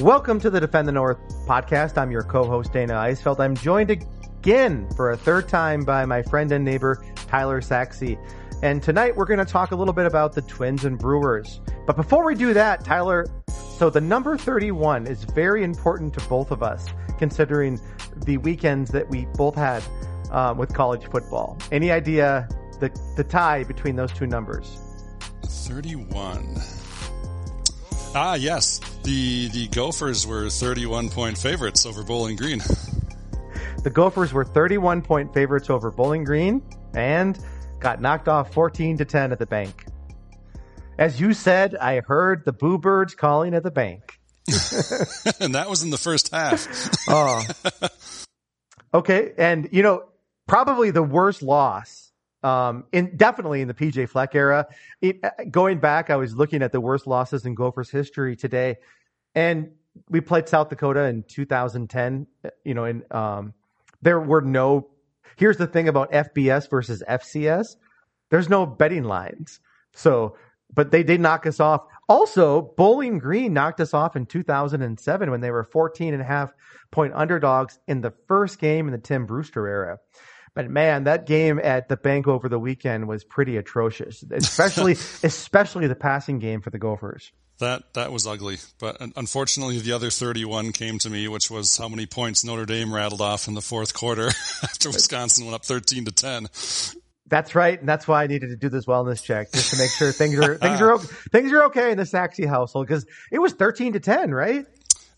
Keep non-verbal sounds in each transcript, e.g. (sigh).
Welcome to the Defend the North podcast. I'm your co-host Dana Eisfeld. I'm joined again for a third time by my friend and neighbor Tyler Saxey. And tonight we're going to talk a little bit about the Twins and Brewers. But before we do that, Tyler, so the number 31 is very important to both of us, considering the weekends that we both had um, with college football. Any idea the, the tie between those two numbers? 31. Ah, yes. The the Gophers were 31 point favorites over Bowling Green. (laughs) The Gophers were 31 point favorites over Bowling Green and got knocked off 14 to 10 at the bank. As you said, I heard the Boo Birds calling at the bank. (laughs) and that was in the first half. oh. (laughs) Okay. And, you know, probably the worst loss um, in definitely in the PJ Fleck era. It, uh, going back, I was looking at the worst losses in Gophers history today, and we played South Dakota in 2010. You know, and um, there were no. Here's the thing about FBS versus FCS: there's no betting lines. So, but they did knock us off. Also, Bowling Green knocked us off in 2007 when they were 14 and a half point underdogs in the first game in the Tim Brewster era. But man, that game at the bank over the weekend was pretty atrocious, especially (laughs) especially the passing game for the Gophers. That that was ugly, but unfortunately, the other 31 came to me, which was how many points Notre Dame rattled off in the fourth quarter (laughs) after Wisconsin went up 13 to 10. That's right, and that's why I needed to do this wellness check just to make sure things are (laughs) things are things are okay in the Saxey household because it was 13 to 10, right?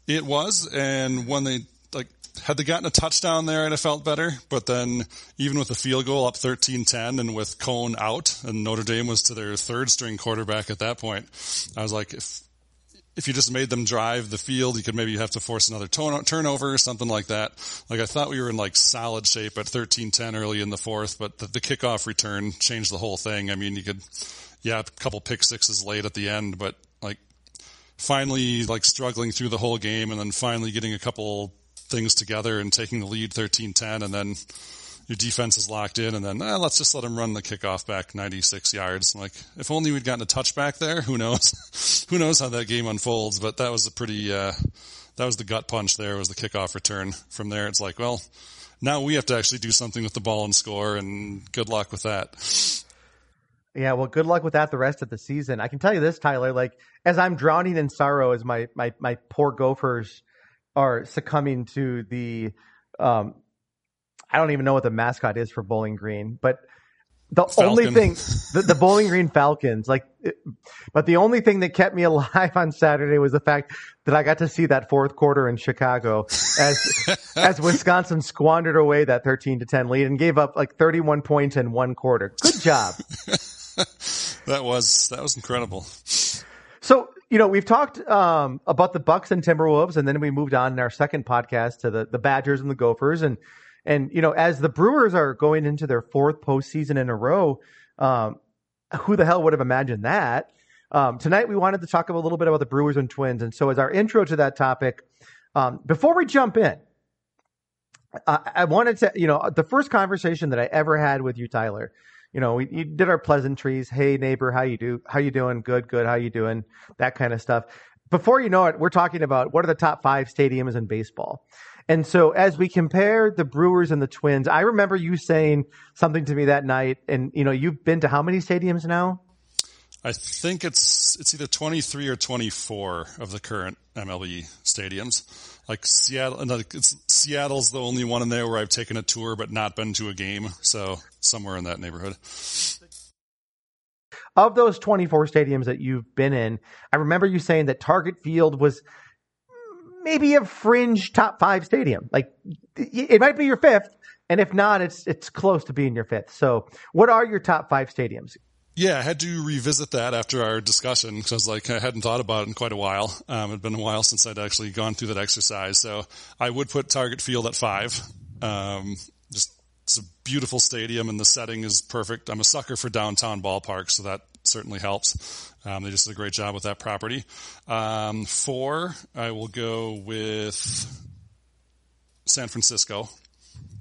It was, and when they had they gotten a touchdown there, I'd have felt better. But then even with a field goal up 13-10 and with Coan out and Notre Dame was to their third string quarterback at that point, I was like, if, if you just made them drive the field, you could maybe have to force another turnover or something like that. Like I thought we were in like solid shape at 13-10 early in the fourth, but the, the kickoff return changed the whole thing. I mean, you could, yeah, a couple pick sixes late at the end, but like finally like struggling through the whole game and then finally getting a couple things together and taking the lead 13-10 and then your defense is locked in and then eh, let's just let him run the kickoff back 96 yards. Like if only we'd gotten a touchback there, who knows? (laughs) who knows how that game unfolds, but that was a pretty, uh, that was the gut punch there was the kickoff return. From there it's like, well, now we have to actually do something with the ball and score and good luck with that. Yeah, well, good luck with that the rest of the season. I can tell you this, Tyler, like as I'm drowning in sorrow as my my my poor Gophers are succumbing to the um, I don't even know what the mascot is for Bowling Green, but the Falcon. only thing (laughs) the, the, Bowling Green Falcons, like, it, but the only thing that kept me (laughs) alive on Saturday was the fact that I got to see that fourth quarter in Chicago as (laughs) as Wisconsin squandered away that thirteen to ten lead and gave up like thirty one points in one quarter. Good job. that was that was incredible. So you know, we've talked um, about the Bucks and Timberwolves, and then we moved on in our second podcast to the the Badgers and the Gophers, and and you know, as the Brewers are going into their fourth postseason in a row, um, who the hell would have imagined that? Um, tonight, we wanted to talk a little bit about the Brewers and Twins, and so as our intro to that topic, um, before we jump in, I, I wanted to, you know, the first conversation that I ever had with you, Tyler you know, we, we did our pleasantries. Hey neighbor, how you do? How you doing? Good, good. How you doing? That kind of stuff. Before you know it, we're talking about what are the top five stadiums in baseball. And so as we compare the Brewers and the Twins, I remember you saying something to me that night. And, you know, you've been to how many stadiums now? I think it's, it's either 23 or 24 of the current MLB stadiums. Like Seattle, it's, Seattle's the only one in there where I've taken a tour but not been to a game. So somewhere in that neighborhood. Of those 24 stadiums that you've been in, I remember you saying that Target Field was maybe a fringe top five stadium. Like it might be your fifth, and if not, it's it's close to being your fifth. So, what are your top five stadiums? Yeah, I had to revisit that after our discussion because I was like, I hadn't thought about it in quite a while. Um, it'd been a while since I'd actually gone through that exercise. So I would put Target Field at five. Um, just it's a beautiful stadium and the setting is perfect. I'm a sucker for downtown ballparks, so that certainly helps. Um, they just did a great job with that property. Um, four, I will go with San Francisco.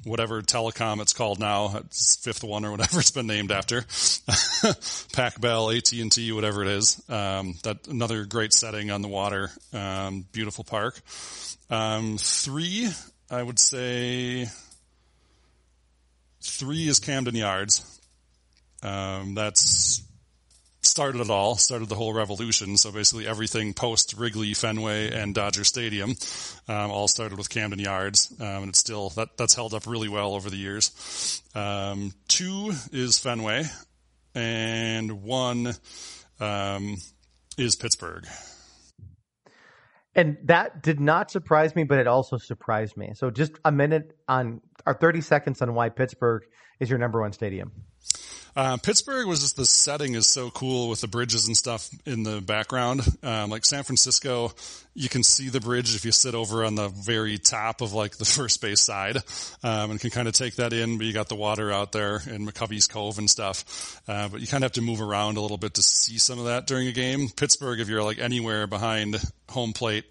Whatever telecom it's called now, it's fifth one or whatever (laughs) it's been named after, (laughs) Pac Bell, AT and T, whatever it is. Um, that another great setting on the water, um, beautiful park. Um, three, I would say, three is Camden Yards. Um, that's started it all, started the whole revolution. So basically everything post Wrigley, Fenway, and Dodger Stadium, um, all started with Camden Yards, um, and it's still that that's held up really well over the years. Um, two is Fenway, and one um, is Pittsburgh. And that did not surprise me, but it also surprised me. So just a minute on, or 30 seconds on why Pittsburgh is your number one stadium. Uh, Pittsburgh was just the setting is so cool with the bridges and stuff in the background. Um, like San Francisco, you can see the bridge if you sit over on the very top of like the (laughs) first base side, um, and can kind of take that in. But you got the water out there in McCovey's Cove and stuff. Uh, but you kind of have to move around a little bit to see some of that during a game. Pittsburgh, if you're like anywhere behind home plate,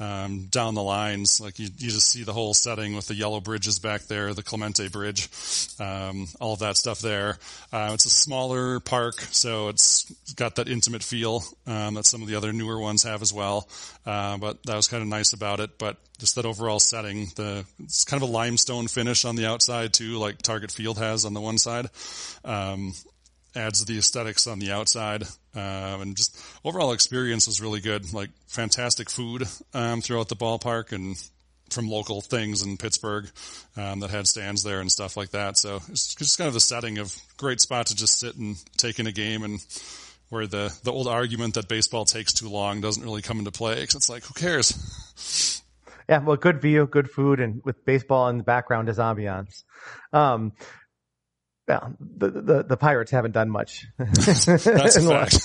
um, down the lines, like you, you just see the whole setting with the yellow bridges back there, the Clemente Bridge, um, all of that stuff there. Uh, it's a smaller park, so it's got that intimate feel um, that some of the other newer ones have as well. Uh, but that was kind of nice about it. But just that overall setting, the it's kind of a limestone finish on the outside too, like Target Field has on the one side. Um, adds the aesthetics on the outside, um, and just overall experience was really good. Like fantastic food um, throughout the ballpark, and from local things in Pittsburgh um, that had stands there and stuff like that. So it's just kind of the setting of great spot to just sit and take in a game and where the, the old argument that baseball takes too long doesn't really come into play because it's like, who cares? (laughs) Yeah, well, good view, good food, and with baseball in the background as ambiance. Um, well, the, the, the Pirates haven't done much. (laughs) That's a fact.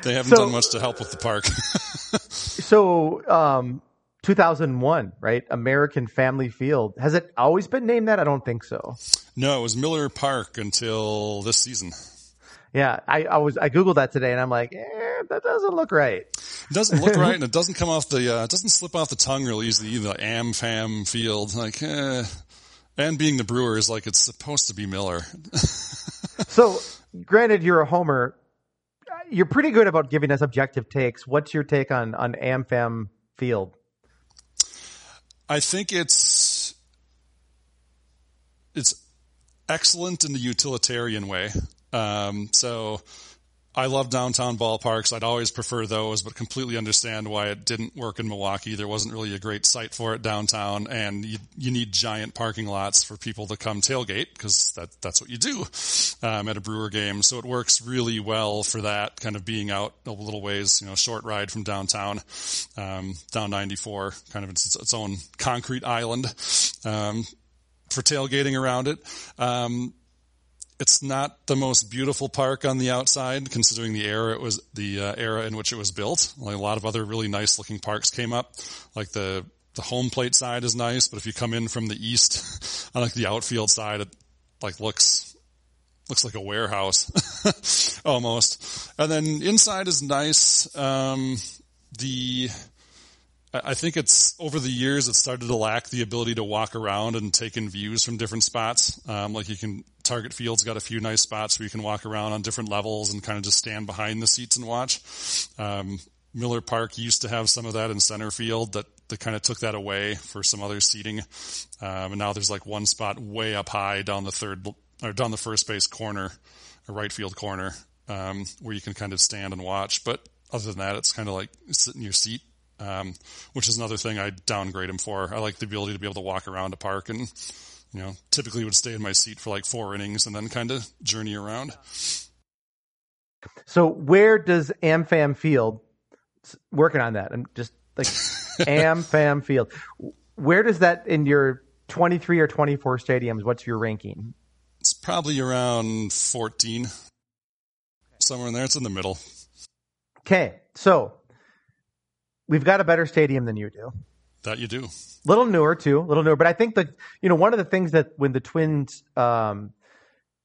(laughs) they haven't so, done much to help with the park. so, um, 2001, right? American Family Field. Has it always been named that? I don't think so. No, it was Miller Park until this season. Yeah, I, I was I googled that today, and I'm like, eh, that doesn't look right. It doesn't look (laughs) right, and it doesn't come off the uh, it doesn't slip off the tongue really easily either. Am Fam Field, like, eh. and being the Brewers, like it's supposed to be Miller. (laughs) so, granted, you're a homer. You're pretty good about giving us objective takes. What's your take on on AmFam Field? I think it's it's excellent in the utilitarian way. Um, so I love downtown ballparks. I'd always prefer those, but completely understand why it didn't work in Milwaukee. There wasn't really a great site for it downtown, and you, you need giant parking lots for people to come tailgate because that that's what you do um, at a Brewer game. So it works really well for that kind of being out a little ways, you know, short ride from downtown, um, down 94, kind of its, its own concrete island um, for tailgating around it. It's not the most beautiful park on the outside, considering the era it was the uh, era in which it was built. Like a lot of other really nice looking parks came up, like the the home plate side is nice, but if you come in from the east, (laughs) on like the outfield side, it like looks looks like a warehouse (laughs) almost. And then inside is nice. Um, the I think it's over the years it started to lack the ability to walk around and take in views from different spots. Um, like you can Target Field's got a few nice spots where you can walk around on different levels and kind of just stand behind the seats and watch. Um, Miller Park used to have some of that in center field that, that kind of took that away for some other seating. Um, and now there's like one spot way up high down the third or down the first base corner or right field corner, um, where you can kind of stand and watch. But other than that, it's kind of like sit in your seat. Um, which is another thing I downgrade him for. I like the ability to be able to walk around a park and you know, typically would stay in my seat for like four innings and then kind of journey around. So where does AmFam Field working on that? I'm just like (laughs) AmFam Field. Where does that in your 23 or 24 stadiums? What's your ranking? It's probably around 14, somewhere in there. It's in the middle. Okay, so we've got a better stadium than you do. That you do little newer too, a little newer. But I think that you know one of the things that when the Twins um,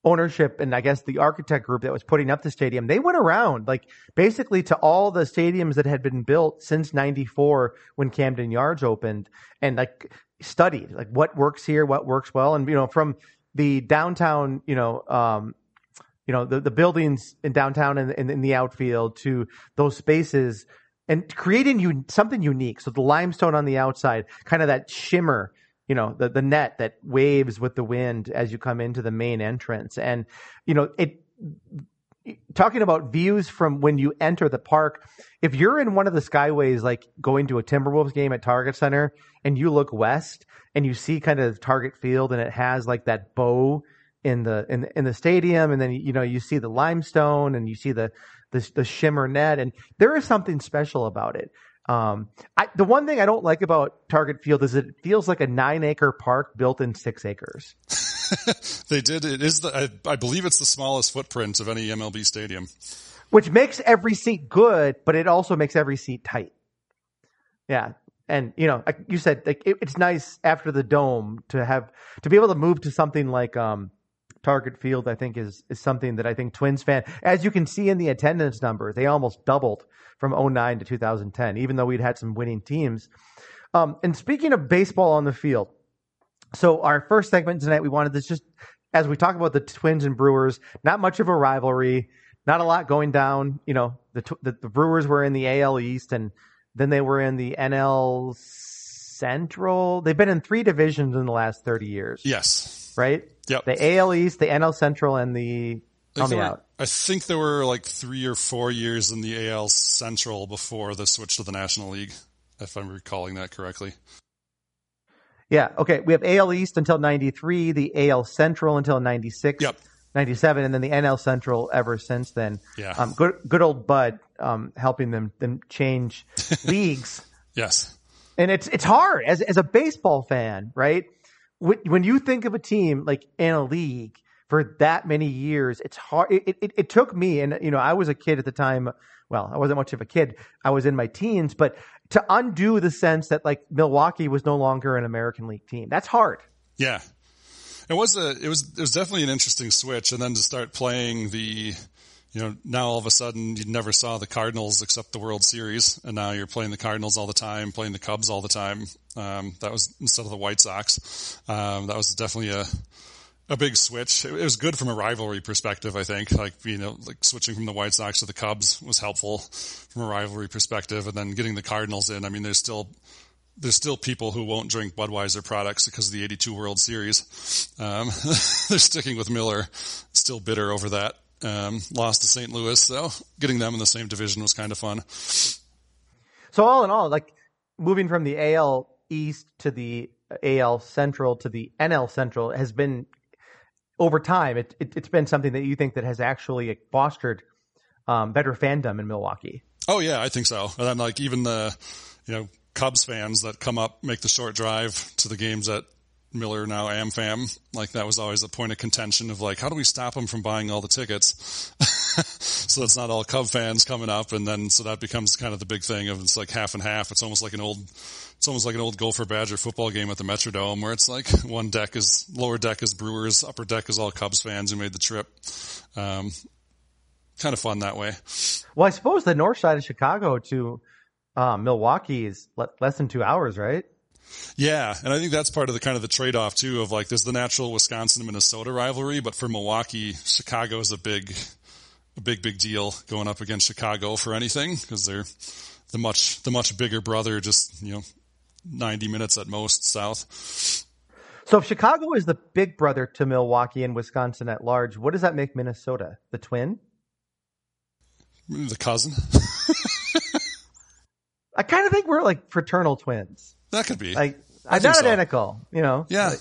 ownership and I guess the architect group that was putting up the stadium, they went around like basically to all the stadiums that had been built since 94 when Camden Yards opened and like studied like what works here, what works well. And, you know, from the downtown, you know, um, you know, the, the buildings in downtown and in, in, the outfield to those spaces and creating you something unique. So the limestone on the outside, kind of that shimmer you know the the net that waves with the wind as you come into the main entrance and you know it talking about views from when you enter the park if you're in one of the skyways like going to a timberwolves game at target center and you look west and you see kind of target field and it has like that bow in the in, in the stadium and then you know you see the limestone and you see the the, the shimmer net and there is something special about it um, I, the one thing I don't like about Target Field is it feels like a nine acre park built in six acres. (laughs) they did. It is the, I, I, believe it's the smallest footprint of any MLB stadium. Which makes every seat good, but it also makes every seat tight. Yeah. And, you know, like you said, like it, it's nice after the dome to have, to be able to move to something like, um, Target Field, I think is, is something that I think Twins fan, as you can see in the attendance numbers, they almost doubled from 09 to 2010, even though we'd had some winning teams. Um, and speaking of baseball on the field, so our first segment tonight, we wanted this just as we talk about the Twins and Brewers, not much of a rivalry, not a lot going down. You know, the, the, the Brewers were in the AL East and then they were in the NL Central. They've been in three divisions in the last 30 years. Yes. Right? Yep. The AL East, the NL Central, and the Tell me out. I think there were like three or four years in the AL Central before the switch to the National League, if I'm recalling that correctly. Yeah. Okay. We have AL East until 93, the AL Central until 96. Yep. 97 and then the NL Central ever since then. Yeah. Um, good, good old Bud, um, helping them, them change (laughs) leagues. Yes. And it's, it's hard as, as a baseball fan, right? When, you think of a team like in a league, for that many years. It's hard. It, it, it took me, and you know, I was a kid at the time. Well, I wasn't much of a kid. I was in my teens, but to undo the sense that like Milwaukee was no longer an American League team, that's hard. Yeah, it was a, it was, it was definitely an interesting switch, and then to start playing the, you know, now all of a sudden you never saw the Cardinals except the World Series, and now you're playing the Cardinals all the time, playing the Cubs all the time. Um, that was instead of the White Sox. Um, that was definitely a a big switch. It was good from a rivalry perspective, I think. Like, you know, like switching from the White Sox to the Cubs was helpful from a rivalry perspective. And then getting the Cardinals in, I mean, there's still, there's still people who won't drink Budweiser products because of the 82 World Series. Um, (laughs) they're sticking with Miller, still bitter over that. Um, lost to St. Louis. So getting them in the same division was kind of fun. So all in all, like moving from the AL East to the AL Central to the NL Central has been over time, it, it, has been something that you think that has actually fostered um, better fandom in Milwaukee. Oh yeah, I think so. And then like even the, you know, Cubs fans that come up, make the short drive to the games at Miller now AmFam, like that was always a point of contention of like, how do we stop them from buying all the tickets? (laughs) so it's not all Cub fans coming up. And then, so that becomes kind of the big thing of it's like half and half. It's almost like an old, it's almost like an old Gopher Badger football game at the Metrodome where it's like one deck is lower deck is Brewers, upper deck is all Cubs fans who made the trip. Um, kind of fun that way. Well, I suppose the north side of Chicago to uh, Milwaukee is le- less than two hours, right? Yeah, and I think that's part of the kind of the trade off too of like there's the natural Wisconsin Minnesota rivalry, but for Milwaukee, Chicago is a big, a big big deal going up against Chicago for anything because they're the much the much bigger brother, just you know 90 minutes at most south. So if Chicago is the big brother to Milwaukee and Wisconsin at large, what does that make Minnesota? The twin? The cousin? (laughs) I kind of think we're like fraternal twins. That could be. Like, I not so. identical, you know? Yeah. Like,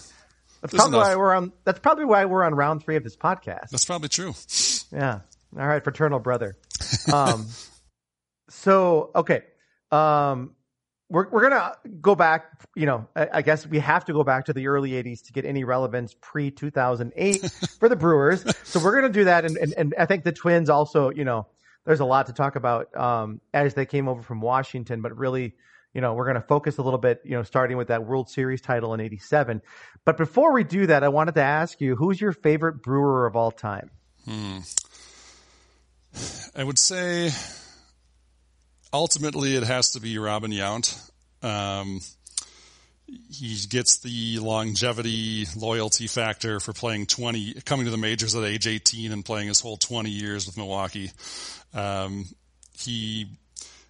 that's probably enough. why we're on, that's probably why we're on round three of this podcast. That's probably true. Yeah. All right. Fraternal brother. Um, (laughs) so, okay. Um, we're we're gonna go back. You know, I, I, guess we have to go back to the early '80s to get any relevance pre 2008 (laughs) for the Brewers. So we're gonna do that, and, and and I think the Twins also. You know, there's a lot to talk about um, as they came over from Washington, but really, you know, we're going to focus a little bit, you know, starting with that World Series title in 87. But before we do that, I wanted to ask you, who's your favorite brewer of all time? Hmm. I would say ultimately it has to be Robin Yount. Um, he gets the longevity loyalty factor for playing 20 coming to the majors at age 18 and playing his whole 20 years with milwaukee um, he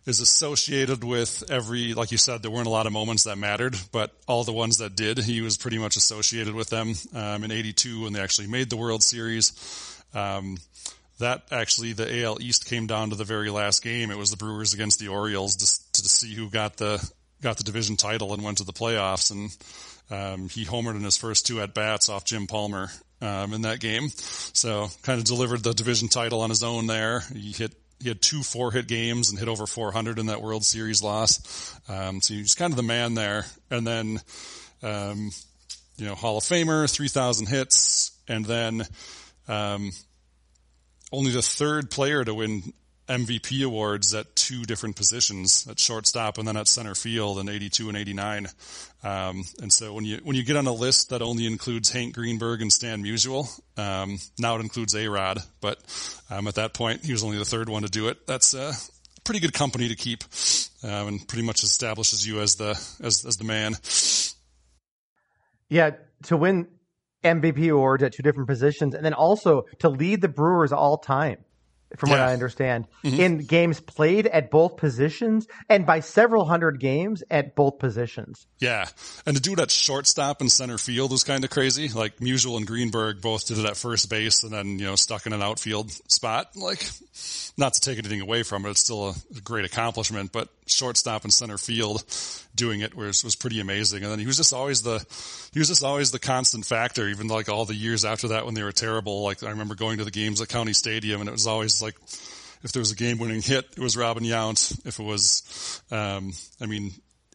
is associated with every like you said there weren't a lot of moments that mattered but all the ones that did he was pretty much associated with them um, in 82 when they actually made the world series um, that actually the AL East came down to the very last game. It was the Brewers against the Orioles to, to see who got the got the division title and went to the playoffs. And um, he homered in his first two at bats off Jim Palmer um, in that game. So kind of delivered the division title on his own there. He hit he had two four hit games and hit over 400 in that World Series loss. Um, so he's kind of the man there. And then, um, you know, Hall of Famer, 3,000 hits, and then um, only the third player to win MVP awards at two different positions at shortstop and then at center field in 82 and 89. Um, and so when you, when you get on a list that only includes Hank Greenberg and Stan Musial, um, now it includes A-Rod, but, um, at that point he was only the third one to do it. That's a pretty good company to keep, um, and pretty much establishes you as the, as, as the man. Yeah. To win MVP awards at two different positions and then also to lead the Brewers all time from yeah. what I understand, mm-hmm. in games played at both positions and by several hundred games at both positions. Yeah. And to do it at shortstop and center field was kind of crazy. Like Musial and Greenberg both did it at first base and then, you know, stuck in an outfield spot. Like, not to take anything away from it, it's still a great accomplishment, but shortstop and center field doing it was, was pretty amazing. And then he was just always the, he was just always the constant factor, even like all the years after that when they were terrible. Like I remember going to the games at County Stadium and it was always like, if there was a game winning hit, it was Robin Yount. If it was, um, I mean,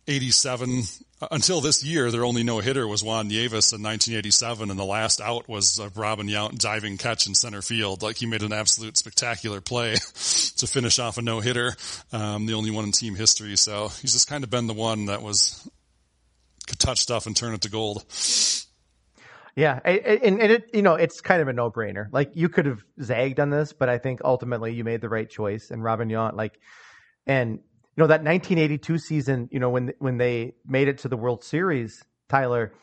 87 until this year, their only no hitter was Juan Nieves in 1987, and the last out was a Robin Yount diving catch in center field. Like he made an absolute spectacular play (laughs) to finish off a no hitter, um, the only one in team history. So he's just kind of been the one that was could touch stuff and turn it to gold. Yeah, and, and it you know it's kind of a no brainer. Like you could have zagged on this, but I think ultimately you made the right choice. And Robin Yount, like, and know that 1982 season, you know when when they made it to the World Series, Tyler,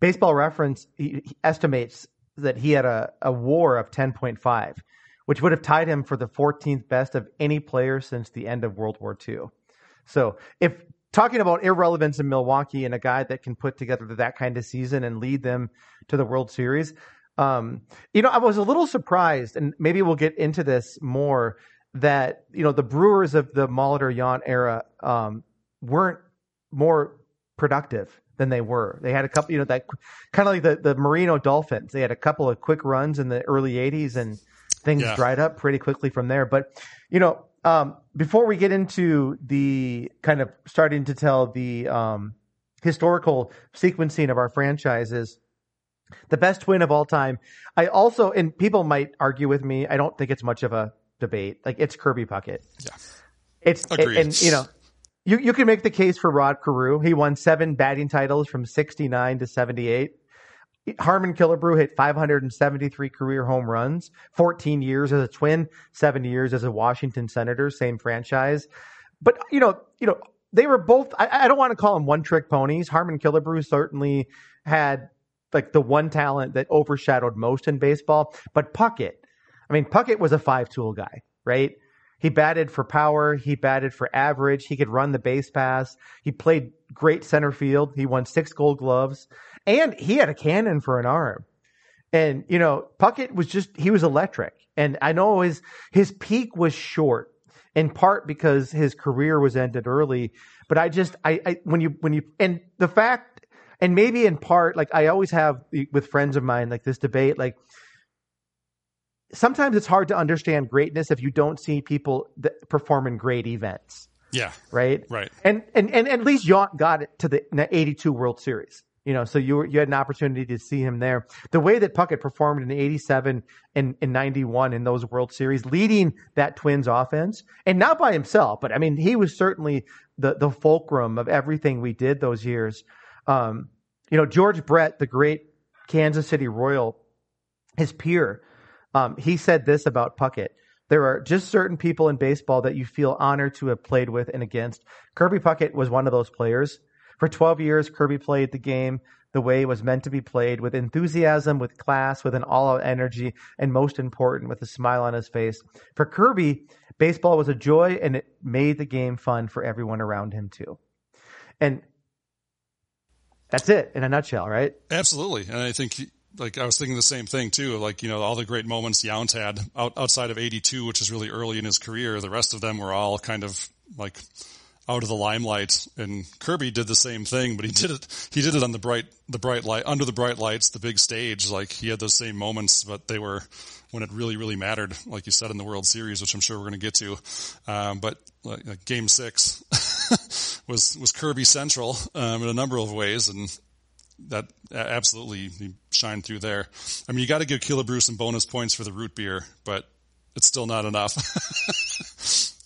Baseball Reference he, he estimates that he had a, a WAR of 10.5, which would have tied him for the 14th best of any player since the end of World War II. So if talking about irrelevance in Milwaukee and a guy that can put together that kind of season and lead them to the World Series. Um, you know, I was a little surprised, and maybe we'll get into this more. That you know, the Brewers of the Molitor Yount era um, weren't more productive than they were. They had a couple, you know, that kind of like the the Marino Dolphins. They had a couple of quick runs in the early '80s, and things yeah. dried up pretty quickly from there. But you know, um, before we get into the kind of starting to tell the um, historical sequencing of our franchises, the best win of all time, I also, and people might argue with me, I don't think it's much of a debate. Like it's Kirby Puckett. Yeah. It's, Agreed. and you know, you, you can make the case for Rod Carew. He won seven batting titles from 69 to 78. Harmon Killebrew hit 573 career home runs, 14 years as a twin, seven years as a Washington Senator, same franchise. But you know, you know, they were both. I, I don't want to call them one trick ponies. Harmon Killebrew certainly had like the one talent that overshadowed most in baseball. But Puckett, I mean, Puckett was a five tool guy, right? He batted for power. He batted for average. He could run the base pass. He played great center field. He won six gold gloves and he had a cannon for an arm. And, you know, Puckett was just, he was electric. And I know his, his peak was short in part because his career was ended early. But I just, I, I, when you, when you, and the fact, and maybe in part, like I always have with friends of mine, like this debate, like sometimes it's hard to understand greatness if you don't see people that perform in great events. Yeah. Right. Right. And, and, and at least Yount got it to the 82 World Series You know, so you were, you had an opportunity to see him there. The way that Puckett performed in '87 and in '91 in those World Series, leading that Twins offense, and not by himself, but I mean, he was certainly the the fulcrum of everything we did those years. Um, you know, George Brett, the great Kansas City Royal, his peer, um, he said this about Puckett. There are just certain people in baseball that you feel honored to have played with and against. Kirby Puckett was one of those players. For 12 years, Kirby played the game the way it was meant to be played with enthusiasm, with class, with an all out energy, and most important, with a smile on his face. For Kirby, baseball was a joy and it made the game fun for everyone around him too. And that's it in a nutshell, right? Absolutely. And I think like I was thinking the same thing too. Like, you know, all the great moments Yount had out, outside of 82, which is really early in his career. The rest of them were all kind of like out of the limelight. And Kirby did the same thing, but he did it, he did it on the bright, the bright light, under the bright lights, the big stage. Like he had those same moments, but they were when it really, really mattered, like you said in the World Series, which I'm sure we're going to get to. Um, but like, game six (laughs) was, was Kirby central, um, in a number of ways. And that absolutely shined through there. I mean, you got to give Killebrew some bonus points for the root beer, but it's still not enough. (laughs)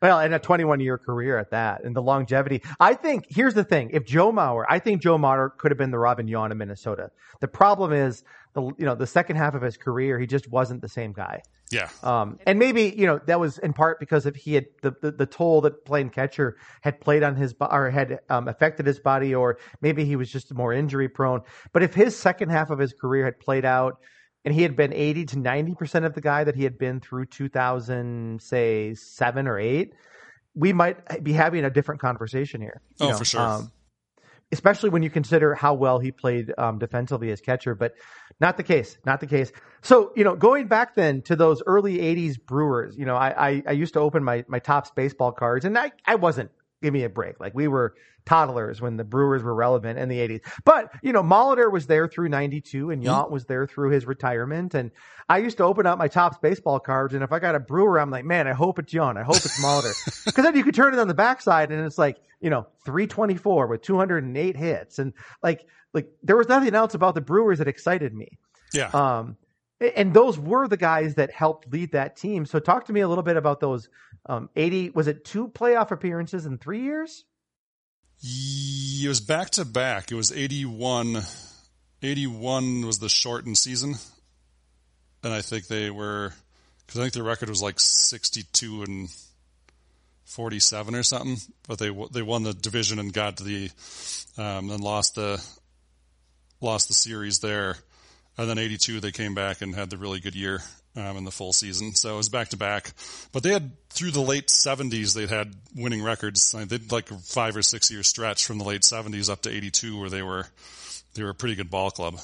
Well, and a 21 year career at that, and the longevity. I think here's the thing: if Joe Mauer, I think Joe Mauer could have been the Robin Yount of Minnesota. The problem is the you know the second half of his career, he just wasn't the same guy. Yeah. Um, and maybe you know that was in part because if he had the, the, the toll that playing catcher had played on his or had um, affected his body, or maybe he was just more injury prone. But if his second half of his career had played out and he had been 80 to 90% of the guy that he had been through 2000, say seven or eight, we might be having a different conversation here. Oh, know? for sure. Um, especially when you consider how well he played um, defensively as catcher, but not the case, not the case. So, you know, going back then to those early 80s Brewers, you know, I, I, I used to open my, my Topps baseball cards and I, I wasn't give me a break. Like we were toddlers when the Brewers were relevant in the 80s. But, you know, Molitor was there through 92 and Yount mm-hmm. was there through his retirement. And I used to open up my Topps baseball cards. And if I got a Brewer, I'm like, man, I hope it's Yount. I hope it's Molitor. (laughs) Because then you could turn it on the backside and it's like, you know, 324 with 208 hits. And like, like there was nothing else about the Brewers that excited me. Yeah. Um, and those were the guys that helped lead that team. So talk to me a little bit about those um, 80 was it two playoff appearances in 3 years? It was back to back. It was 81 81 was the shortened season. And I think they were cuz I think their record was like 62 and 47 or something, but they they won the division and got to the um and lost the lost the series there and then 82, they came back and had the really good year um, in the full season. So it was back to back. But they had, through the late 70s, they'd had winning records. They'd like a five or six year stretch from the late 70s up to 82 where they were, they were a pretty good ball club.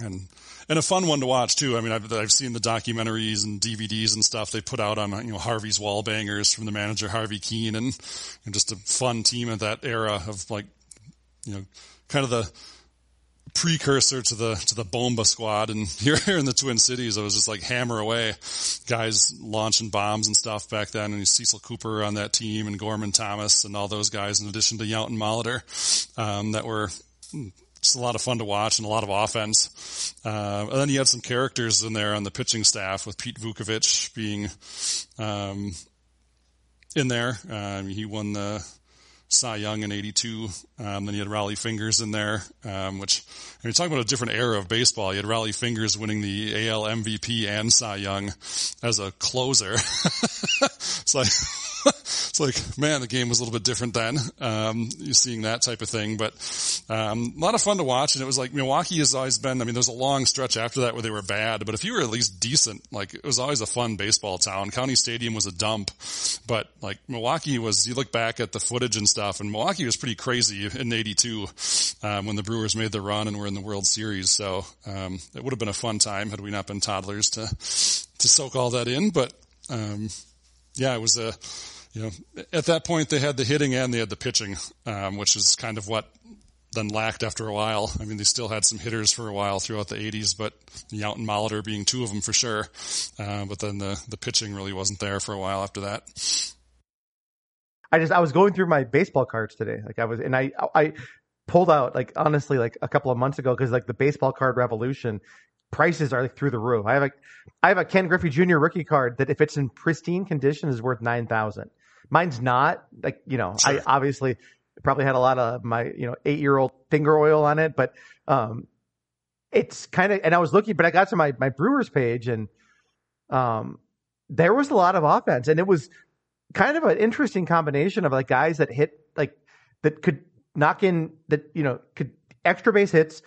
And, and a fun one to watch too. I mean, I've, I've seen the documentaries and DVDs and stuff they put out on, you know, Harvey's wall bangers from the manager Harvey Kuenn and, and just a fun team at that era of like, you know, kind of the, precursor to the to the Bomba squad. And (laughs) here, here in the Twin Cities, i was just like hammer away, guys launching bombs and stuff back then. And Cecil Cooper on that team, and Gorman Thomas, and all those guys, in addition to Yount and Molitor, um, that were just a lot of fun to watch and a lot of offense. Uh, and then you had some characters in there on the pitching staff with Pete Vuckovich being um, in there. Um, he won the Cy Young in 82. Um, then you had Rollie Fingers in there, um, which, and you're talking about a different era of baseball. You had Rollie Fingers winning the AL MVP and Cy Young as a closer. (laughs) it's like, (laughs) it's like, man, the game was a little bit different then. Um, you're seeing that type of thing, but, um, a lot of fun to watch. And it was like Milwaukee has always been, I mean, there's a long stretch after that where they were bad, but if you were at least decent, like it was always a fun baseball town. County Stadium was a dump, but like Milwaukee was, you look back at the footage and stuff and Milwaukee was pretty crazy in 82, um, when the Brewers made the run and were in the World Series. So, um, it would have been a fun time had we not been toddlers to, to soak all that in, but, um, yeah, it was a, you know, at that point they had the hitting and they had the pitching, um, which is kind of what then lacked after a while. I mean, they still had some hitters for a while throughout the 80s, but Yount and Molitor being two of them for sure. Uh, but then the, the pitching really wasn't there for a while after that. I just, I was going through my baseball cards today. Like I was, and I, I pulled out like honestly like a couple of months ago because like the baseball card revolution prices are like through the roof. I have a I have a Ken Griffey Jr. rookie card that if it's in pristine condition is worth nine thousand. Mine's not like you know sure. I obviously probably had a lot of my you know eight year old finger oil on it, but um it's kind of and I was looking, but I got to my my Brewers page and um there was a lot of offense and it was kind of an interesting combination of like guys that hit like that could knock in that you know could extra base hits,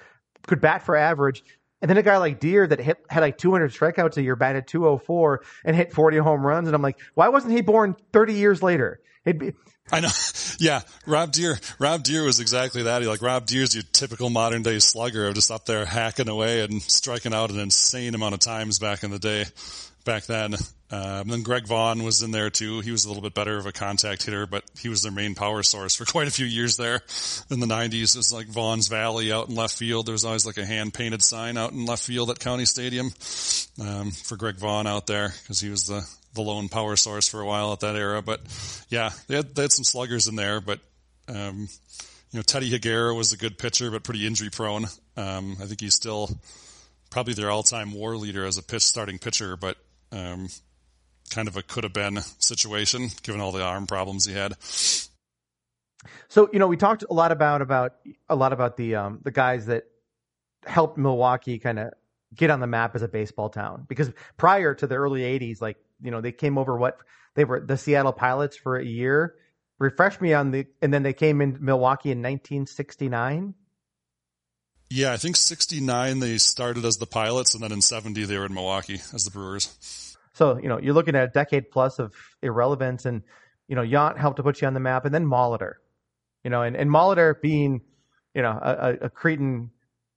could bat for average, and then a guy like Deer that hit had like 200 strikeouts a year, batted 204, and hit 40 home runs. And I'm like, why wasn't he born 30 years later? It'd be. I know. (laughs) Yeah, Rob Deer. Rob Deer was exactly that. He like Rob Deer's your typical modern day slugger, of just up there hacking away and striking out an insane amount of times back in the day back then. Um, then Greg Vaughn was in there too. He was a little bit better of a contact hitter, but he was their main power source for (laughs) quite a few years there in the 90s. It was like Vaughn's Valley out in left field. There was always like a hand painted sign out in left field at County Stadium um, for Greg Vaughn out there because he was the the lone power source for a while at that era. But yeah, they had they had some sluggers in there, but um, you know Teddy Higuera was a good pitcher, but pretty injury prone. Um, I think he's still probably their all time WAR leader as a pitch starting pitcher, but um, kind of a could have been situation given all the arm problems he had. So you know, we talked a lot about about a lot about the um, the guys that helped Milwaukee kind of get on the map as a baseball town because prior to the early 80s like you know they came over what they were the Seattle Pilots for a year refresh me on the and then they came in Milwaukee in 1969 yeah, I think 69 they started as the Pilots and then in 70 they were in Milwaukee as the Brewers. So, you know, you're looking at a decade plus of irrelevance and, you know, Yount helped to put you on the map and then Molitor, you know, and, and Molitor being, you know, a, a Cretin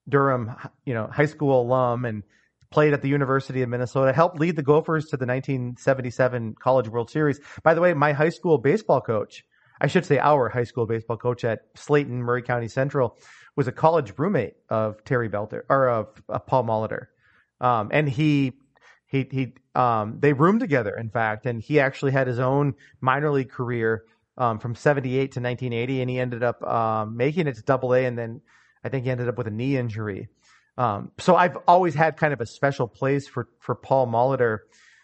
Derham, you know, high school alum and played at the University of Minnesota, helped lead the Gophers to the 1977 College World Series. By the way, my high school baseball coach, I should say our high school baseball coach at Slayton, Murray County Central, was a college roommate of Terry Belter or of Paul Molitor. Um, and he, he, he, um, they roomed together, in fact, and he actually had his own minor league career, um, from 78 to 1980. And he ended up, um, making it to double A. And then I think he ended up with a knee injury. Um, so I've always had kind of a special place for, for Paul Molitor.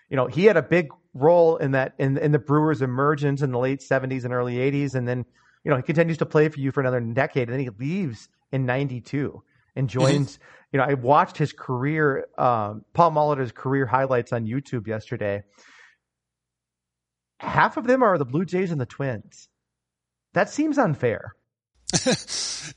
You know, he had a big role in that, in, in the Brewers emergence in the late 70s and early 80s. And then, you know, he continues to play for you for another decade and then he leaves in 92 and mm-hmm. joins, you know, I watched his career, um, Paul Molitor's career highlights on YouTube yesterday. Half of them are the Blue Jays and the Twins. That seems unfair. (laughs)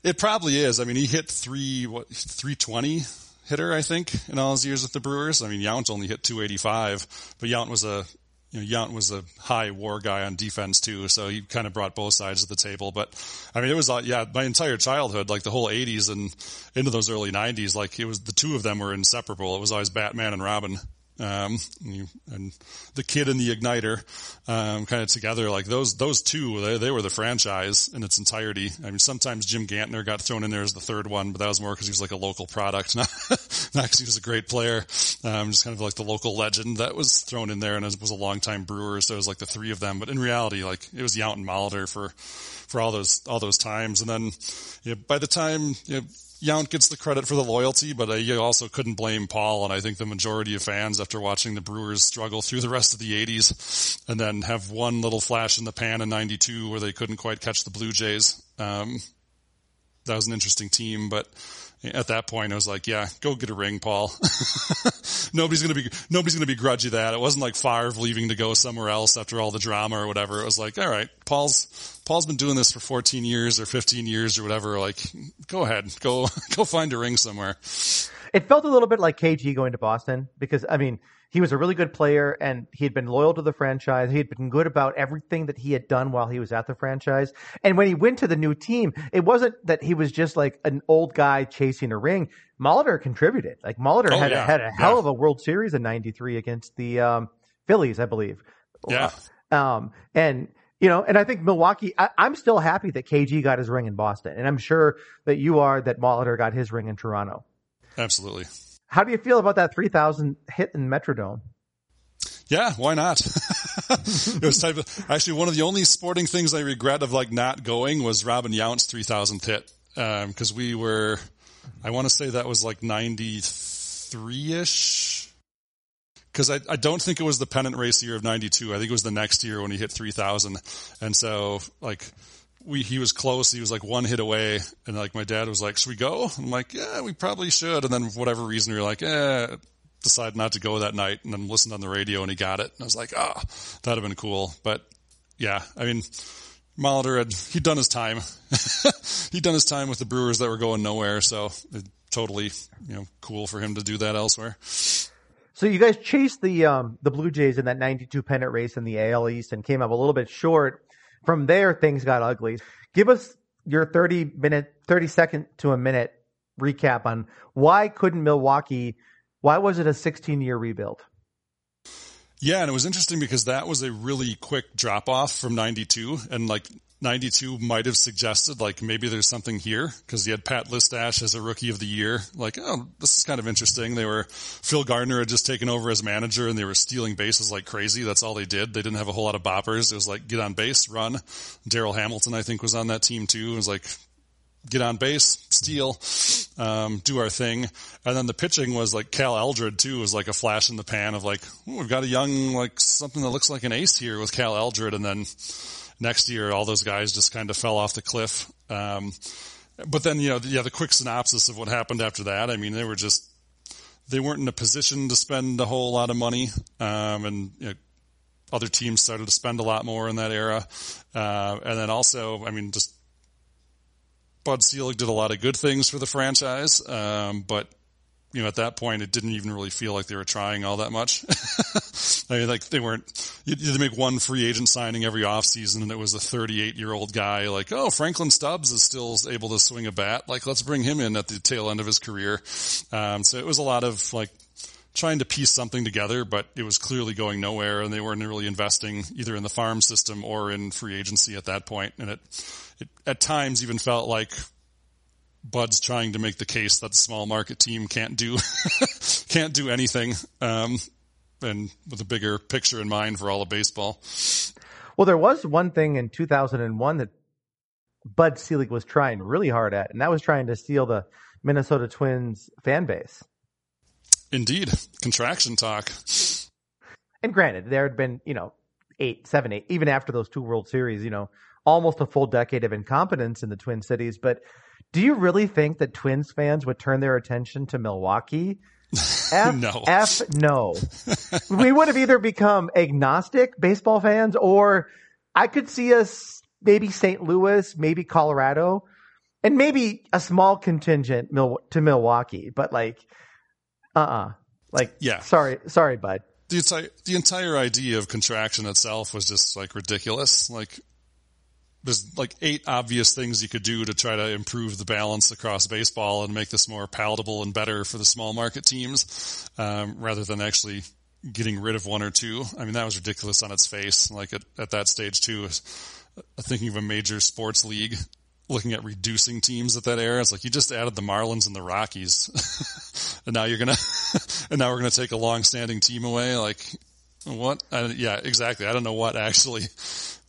it probably is. I mean, he hit three, what, 320 hitter, I think, in all his years with the Brewers. I mean, Yount only hit 285, but Yount was a you know, Yount was a high war guy on defense too, so he kind of brought both sides of the table. But I mean, it was, uh, yeah, my entire childhood, like the whole 80s and into those early 90s, like it was, the two of them were inseparable. It was always Batman and Robin. Um, and the kid and the igniter, um, kind of together, like those, those two, they, they were the franchise in its entirety. I mean, sometimes Jim Gantner got thrown in there as the third one, but that was more because he was like a local product, (laughs) not, not because he was a great player. Um, just kind of like the local legend that was thrown in there and it was a long time brewer. So it was like the three of them, but in reality, like it was Yount and Molitor for, for all those, all those times. And then, you know, by the time, you know, Yount gets the credit for the loyalty, but you also couldn't blame Paul. And I think the majority of fans, after watching the Brewers struggle through the rest of the 80s and then have one little flash in the pan in 92 where they couldn't quite catch the Blue Jays, um, that was an interesting team, but at that point, I was like, yeah, go get a ring, Paul. (laughs) nobody's going to be, nobody's going to begrudge you that. It wasn't like Favre leaving to go somewhere else after all the drama or whatever. It was like, all right, Paul's, Paul's been doing this for 14 years or 15 years or whatever. Like, go ahead, go, (laughs) go find a ring somewhere. It felt a little bit like KG going to Boston because, I mean, he was a really good player and he had been loyal to the franchise. He had been good about everything that he had done while he was at the franchise. And when he went to the new team, it wasn't that he was just like an old guy chasing a ring. Molitor contributed. Like Molitor oh, had, yeah. had a hell yeah. of a World Series in 93 against the um, Phillies, I believe. Yeah. Um, and, you know, and I think Milwaukee, I, am still happy that KG got his ring in Boston. And I'm sure that you are that Molitor got his ring in Toronto. Absolutely. How do you feel about that 3,000 hit in Metrodome? Yeah, why not? (laughs) it was type of, actually one of the only sporting things I regret of like not going was Robin Yount's 3000th hit because um, we were, I want to say that was like 93 ish. Because I, I don't think it was the pennant race year of 92. I think it was the next year when he hit 3,000. And so, like, we he was close. He was like one hit away, and like my dad was like, "Should we go?" I'm like, "Yeah, we probably should." And then for whatever reason, we were like, "Eh." Decided not to go that night, and then listened on the radio, and he got it. And I was like, "Oh, that'd have been cool." But yeah, I mean, Molitor had he'd done his time. (laughs) he'd done his time with the Brewers that were going nowhere, so it, totally you know cool for him to do that elsewhere. So you guys chased the um, the Blue Jays in that 92 pennant race in the AL East and came up a little bit short from there, things got ugly. Give us your 30 minute, 30 second to a minute recap on why couldn't Milwaukee, why was it a 16 year rebuild? Yeah, and it was interesting because that was a really quick drop off from 92 and like 92 might have suggested like maybe there's something here because he had Pat Listach as a rookie of the year. Like, oh, this is kind of interesting. They were, Phil Garner had just taken over as manager and they were stealing bases like crazy. That's all they did. They didn't have a whole lot of boppers. It was like get on base, run. Darryl Hamilton, I think, was on that team too. It was like get on base, steal, um, do our thing. And then the pitching was like Cal Eldred too was like a flash in the pan of like, we've got a young, like something that looks like an ace here with Cal Eldred. And then, next year, all those guys just kind of fell off the cliff. Um, but then, you know, yeah, the quick synopsis of what happened after that. I mean, they were just, they weren't in a position to spend a whole lot of money. Um, and, you know, other teams started to spend a lot more in that era. Uh, and then also, I mean, just Bud Selig did a lot of good things for the franchise. Um, but you know, at that point, it didn't even really feel like they were trying all that much. (laughs) I mean, like they weren't, you would make one free agent signing every offseason and it was a 38 year old guy like, oh, Franklin Stubbs is still able to swing a bat. Like, let's bring him in at the tail end of his career. Um, so it was a lot of like trying to piece something together, but it was clearly going nowhere and they weren't really investing either in the farm system or in free agency at that point. And it, it at times even felt like Bud's trying to make the case that the small market team can't do (laughs) can't do anything, um, and with a bigger picture in mind for all of baseball. Well, there was one thing in 2001 that Bud Selig was trying really hard at, and that was trying to steal the Minnesota Twins fan base. Indeed, contraction talk. And granted, there had been you know eight, seven, eight, even after those two World Series, you know, almost a full decade of incompetence in the Twin Cities, but do you really think that Twins fans would turn their attention to Milwaukee? (laughs) F, no. F no. (laughs) we would have either become agnostic baseball fans or I could see us maybe St. Louis, maybe Colorado, and maybe a small contingent to Milwaukee, but like, uh uh-uh. uh Like, yeah. Sorry, sorry, bud. The entire, the entire idea of contraction itself was just like ridiculous. Like, there's like eight obvious things you could do to try to improve the balance across baseball and make this more palatable and better for the small market teams, um, rather than actually getting rid of one or two. I mean, that was ridiculous on its face. Like at, at that stage too, thinking of a major sports league, looking at reducing teams at that era. It's like you just added the Marlins and the Rockies, (laughs) and now you're gonna, (laughs) and now we're gonna take a long-standing team away. Like what? I, yeah, exactly. I don't know what actually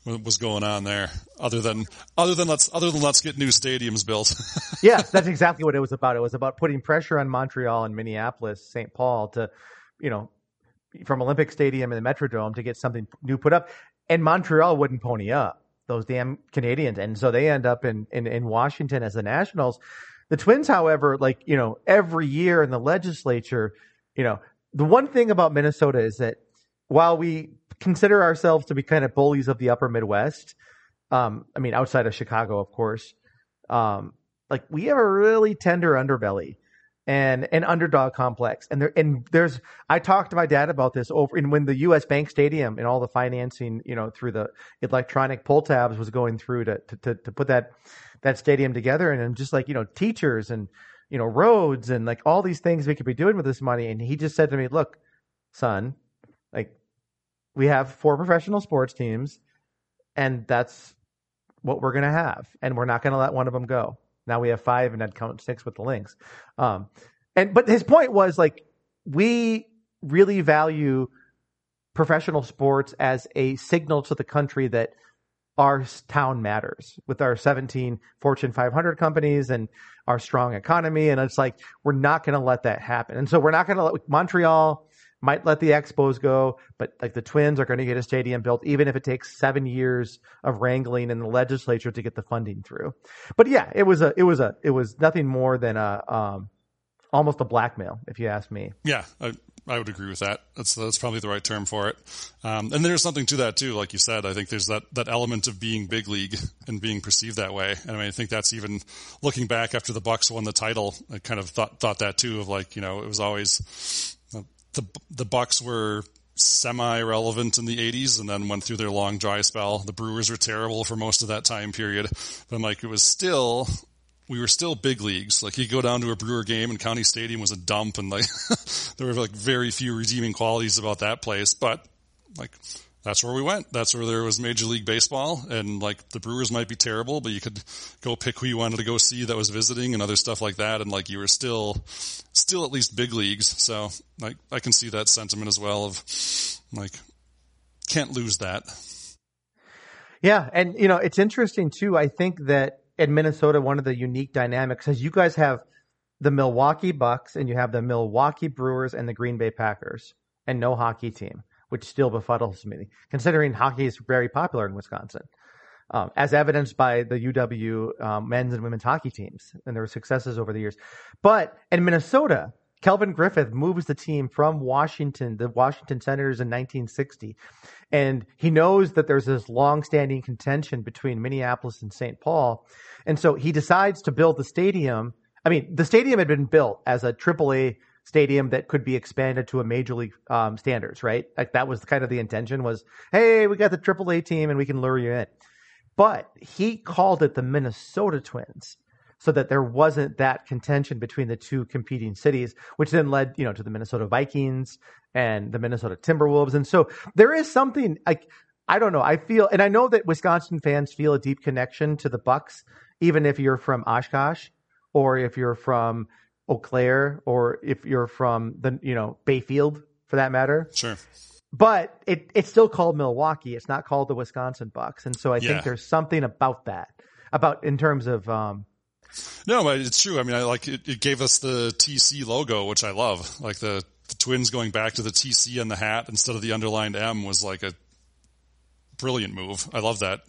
was going on there other than other than let's other than let's get new stadiums built. (laughs) Yeah that's exactly what it was about. It was about putting pressure on montreal and minneapolis st paul to you know from olympic stadium and the metrodome to get something new put up. And montreal wouldn't pony up those damn canadians. And so they end up in in, in washington as the nationals. The twins however like you know every year in the legislature you know the one thing about minnesota is that while we consider ourselves to be kind of bullies of the upper Midwest. Um, I mean, outside of Chicago, of course. Um, like we have a really tender underbelly and an underdog complex. And there, and there's, I talked to my dad about this over in when the U.S. Bank Stadium and all the financing, you know, through the electronic pull tabs was going through to, to, to put that, that stadium together. And I'm just like, you know, teachers and, you know, roads and like all these things we could be doing with this money. And he just said to me, look, son, we have four professional sports teams, and that's what we're going to have. And we're not going to let one of them go. Now we have five, and I'd count six with the Lynx. Um, and but his point was like we really value professional sports as a signal to the country that our town matters with our 17 Fortune 500 companies and our strong economy. And it's like, we're not going to let that happen. And so we're not going to let Montreal might let the Expos go, but like the Twins are going to get a stadium built, even if it takes seven years of wrangling in the legislature to get the funding through. But yeah, it was a, it was a, it was nothing more than a, um, almost a blackmail, if you ask me. Yeah, I, I would agree with that. That's that's probably the right term for it. Um, and there's something to that too, like you said. I think there's that that element of being big league and being perceived that way. And I mean, I think that's even looking back after the Bucks won the title. I kind of thought thought that too. Of like, you know, it was always the the Bucks were semi-relevant in the 80s and then went through their long dry spell. The Brewers were terrible for most of that time period. But like, it was still we were still big leagues. Like you go down to a Brewer game and County Stadium was a dump and like (laughs) there were like very few redeeming qualities about that place, but like that's where we went. That's where there was Major League Baseball and like the Brewers might be terrible, but you could go pick who you wanted to go see that was visiting and other stuff like that. And like you were still, still at least big leagues. So like I can see that sentiment as well of like can't lose that. Yeah. And you know, it's interesting too. I think that in Minnesota, one of the unique dynamics is you guys have the Milwaukee Bucks and you have the Milwaukee Brewers and the Green Bay Packers and no hockey team, which still befuddles me, considering hockey is very popular in Wisconsin, um, as evidenced by the UW um, men's and women's hockey teams and their successes over the years. But in Minnesota, Calvin Griffith moves the team from Washington, the Washington Senators in 1960. And he knows that there's this long-standing contention between Minneapolis and St. Paul. And so he decides to build the stadium. I mean, the stadium had been built as a AAA stadium that could be expanded to a major league um, standards, right? Like that was kind of the intention was, hey, we got the AAA team and we can lure you in. But he called it the Minnesota Twins so that there wasn't that contention between the two competing cities, which then led, you know, to the Minnesota Vikings and the Minnesota Timberwolves. And so there is something like, I don't know. I feel, and I know that Wisconsin fans feel a deep connection to the Bucks, even if you're from Oshkosh or if you're from Eau Claire or if you're from the, you know, Bayfield for that matter. Sure. But it, it's still called Milwaukee. It's not called the Wisconsin Bucks. And so I yeah. think there's something about that, about in terms of, um, no, it's true. I mean, I like it, it gave us the TC logo, which I love. Like the, the twins going back to the TC in the hat instead of the underlined M was like a brilliant move. I love that.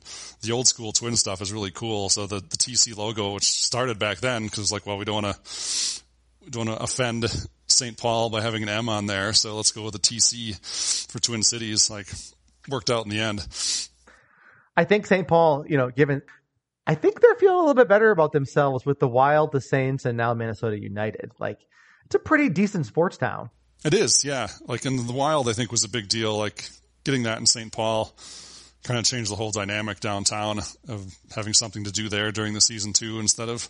The old school twin stuff is really cool. So the, the TC logo, which started back then, because like, well, we don't want to, don't want to offend St. Paul by having an M on there. So let's go with a TC for Twin Cities. Like worked out in the end. I think St. Paul, you know, given I think they're feeling a little bit better about themselves with the Wild, the Saints, and now Minnesota United. Like, it's a pretty decent sports town. It is, yeah. Like, in the Wild, I think was a big deal. Like, getting that in St. Paul kind of changed the whole dynamic downtown of having something to do there during the season too, instead of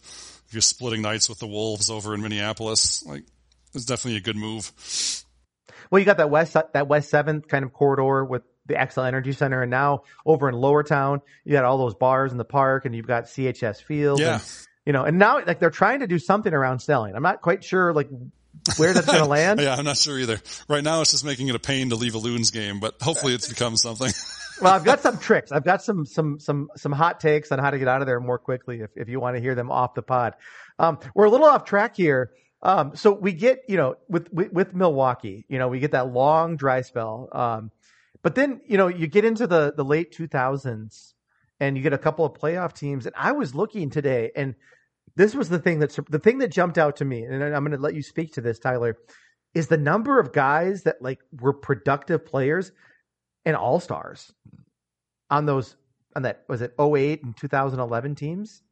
if you're splitting nights with the Wolves over in Minneapolis. Like, it's definitely a good move. Well, you got that west that west seventh kind of corridor with the Xcel Energy Center, and now over in Lower Town, you got all those bars in the park, and you've got CHS Field. Yeah. And, you know, and now like they're trying to do something around Snelling. I'm not quite sure like where that's going (laughs) to land. yeah, I'm not sure either. Right now, it's just making it a pain to leave a Loons game, but hopefully, it's become something. (laughs) well, I've got some tricks. I've got some some some some hot takes on how to get out of there more quickly. If if you want to hear them off the pod, um, we're a little off track here. Um, so we get you know with, with, with Milwaukee, you know, we get that long dry spell. Um, but then, you know, you get into the, the late 2000s and you get a couple of playoff teams. And I was looking today and this was the thing that, the thing that jumped out to me. And I'm going to let you speak to this, Tyler, is the number of guys that like were productive players and all stars on those, on that, was it 08 and 2011 teams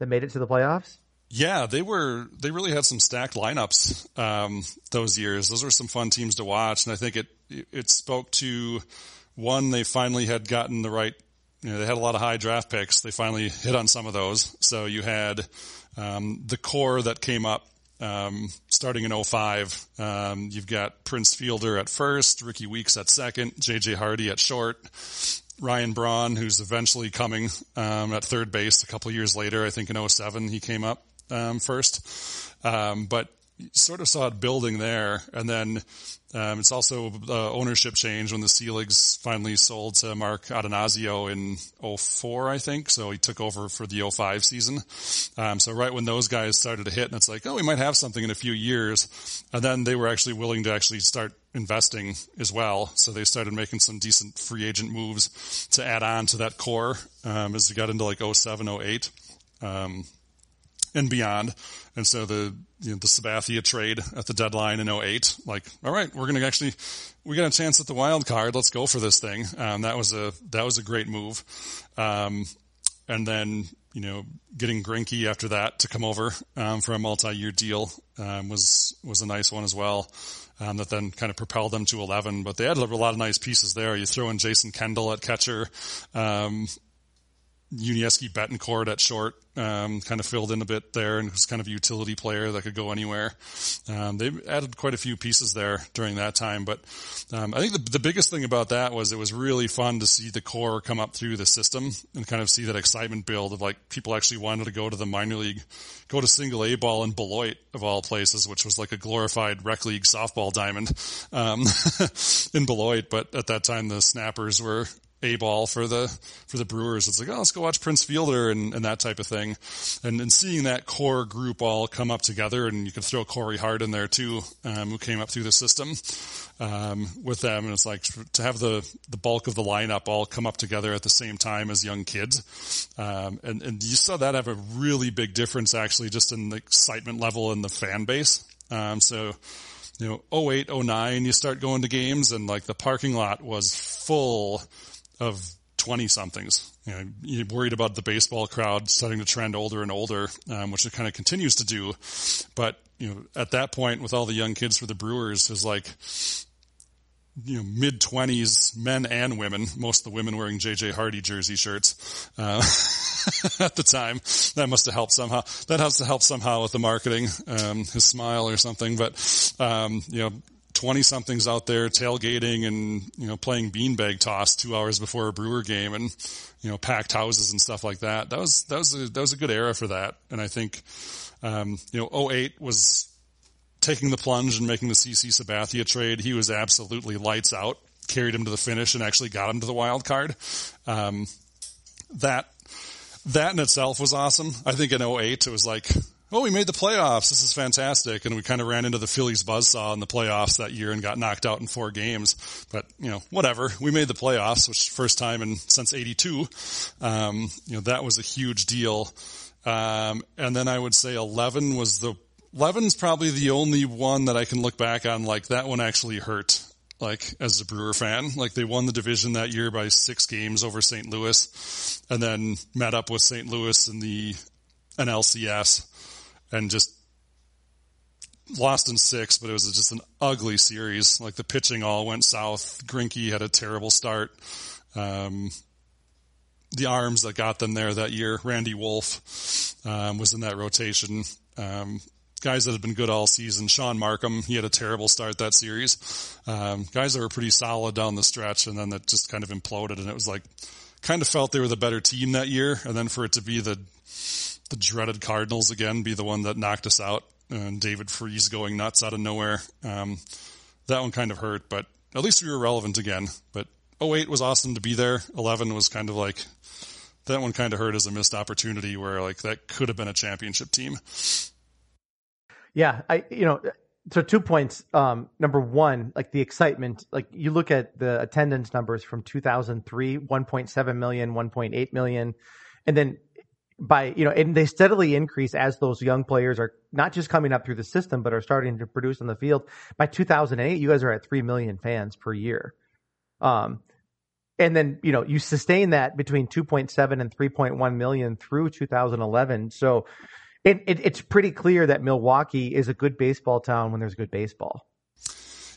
that made it to the playoffs? Yeah, they were, they really had some stacked lineups, um, those years. Those were some fun teams to watch. And I think it, it spoke to one, they finally had gotten the right, you know, they had a lot of high draft picks. They finally hit on some of those. So you had, um, the core that came up, um, starting in 05. Um, you've got Prince Fielder at first, Rickie Weeks at second, JJ Hardy at short, Ryan Braun, who's eventually coming, um, at third base a couple years later. I think in 07 he came up um, first. Um, but sort of saw it building there. And then um, it's also uh, ownership change when the Seligs finally sold to Mark Attanasio in 04, I think. So he took over for the 05 season. Um, so right when those guys started to hit, and it's like, oh, we might have something in a few years. And then they were actually willing to actually start investing as well. So they started making some decent free agent moves to add on to that core um, as we got into like 07, 08. Um, and beyond. And so the, you know, the Sabathia trade at the deadline in 08, like, all right, we're going to actually, we got a chance at the wild card. Let's go for this thing. Um, that was a, that was a great move. Um, and then, you know, getting Greinke after that to come over, um, for a multi-year deal, um, was, was a nice one as well. Um, that then kind of propelled them to 11, but they had a lot of nice pieces there. You throw in Jason Kendall at catcher, Yuniesky Betancourt at short, um, kind of filled in a bit there and was kind of a utility player that could go anywhere. Um, they added quite a few pieces there during that time, but um, I think the, the biggest thing about that was it was really fun to see the core come up through the system and kind of see that excitement build of like people actually wanted to go to the minor league, go to single A ball in Beloit of all places, which was like a glorified rec league softball diamond um, (laughs) in Beloit. But at that time, the snappers were a ball for the for the Brewers. It's like, oh, let's go watch Prince Fielder and, and that type of thing. And and seeing that core group all come up together, and you could throw Corey Hart in there too, um, who came up through the system um, with them. And it's like to have the the bulk of the lineup all come up together at the same time as young kids. Um, and and you saw that have a really big difference actually, just in the excitement level in the fan base. Um, so you know, 08, 09, you start going to games and like the parking lot was full of 20 somethings. You know, you're worried about the baseball crowd starting to trend older and older, um, which it kind of continues to do. But, you know, at that point with all the young kids for the Brewers is like, you know, mid twenties men and women, most of the women wearing JJ Hardy jersey shirts, uh, (laughs) at the time. That must have helped somehow. That has to help somehow with the marketing, um, his smile or something. But, um, you know, 20 somethings out there tailgating and, you know, playing beanbag toss two hours before a brewer game and, you know, packed houses and stuff like that. That was, that was a, that was a good era for that. And I think, um, you know, 08 was taking the plunge and making the CC Sabathia trade. He was absolutely lights out, carried him to the finish and actually got him to the wild card. Um, that, that in itself was awesome. I think in 08 it was like, oh, we made the playoffs. This is fantastic. And we kind of ran into the Phillies buzzsaw in the playoffs that year and got knocked out in four games. But, you know, whatever. We made the playoffs, which first time in since 82. Um, you know, that was a huge deal. Um, and then I would say 11 was the, 11's probably the only one that I can look back on like that one actually hurt. Like as a Brewer fan, like they won the division that year by six games over St. Louis and then met up with St. Louis in the NLCS and just lost in six, but it was just an ugly series. Like the pitching all went south. Greinke had a terrible start. Um, the arms that got them there that year, Randy Wolf, um, was in that rotation. Um, guys that had been good all season. Shaun Marcum, he had a terrible start that series. Um, guys that were pretty solid down the stretch and then that just kind of imploded and it was like, kind of felt they were the better team that year. And then for it to be the the dreaded Cardinals again be the one that knocked us out and David Freese going nuts out of nowhere. Um, that one kind of hurt, but at least we were relevant again. But 08 was awesome to be there. 11 was kind of like, that one kind of hurt as a missed opportunity where like that could have been a championship team. Yeah. I, you know, so two points. Um, number one, like the excitement, like you look at the attendance numbers from 2003, 1.7 million, 1.8 million. And then by you know and they steadily increase as those young players are not just coming up through the system but are starting to produce on the field. By 2008 you guys are at 3 million fans per year. Um and then you know you sustain that between 2.7 and 3.1 million through 2011 so it, it, it's pretty clear that milwaukee is a good baseball town when there's good baseball.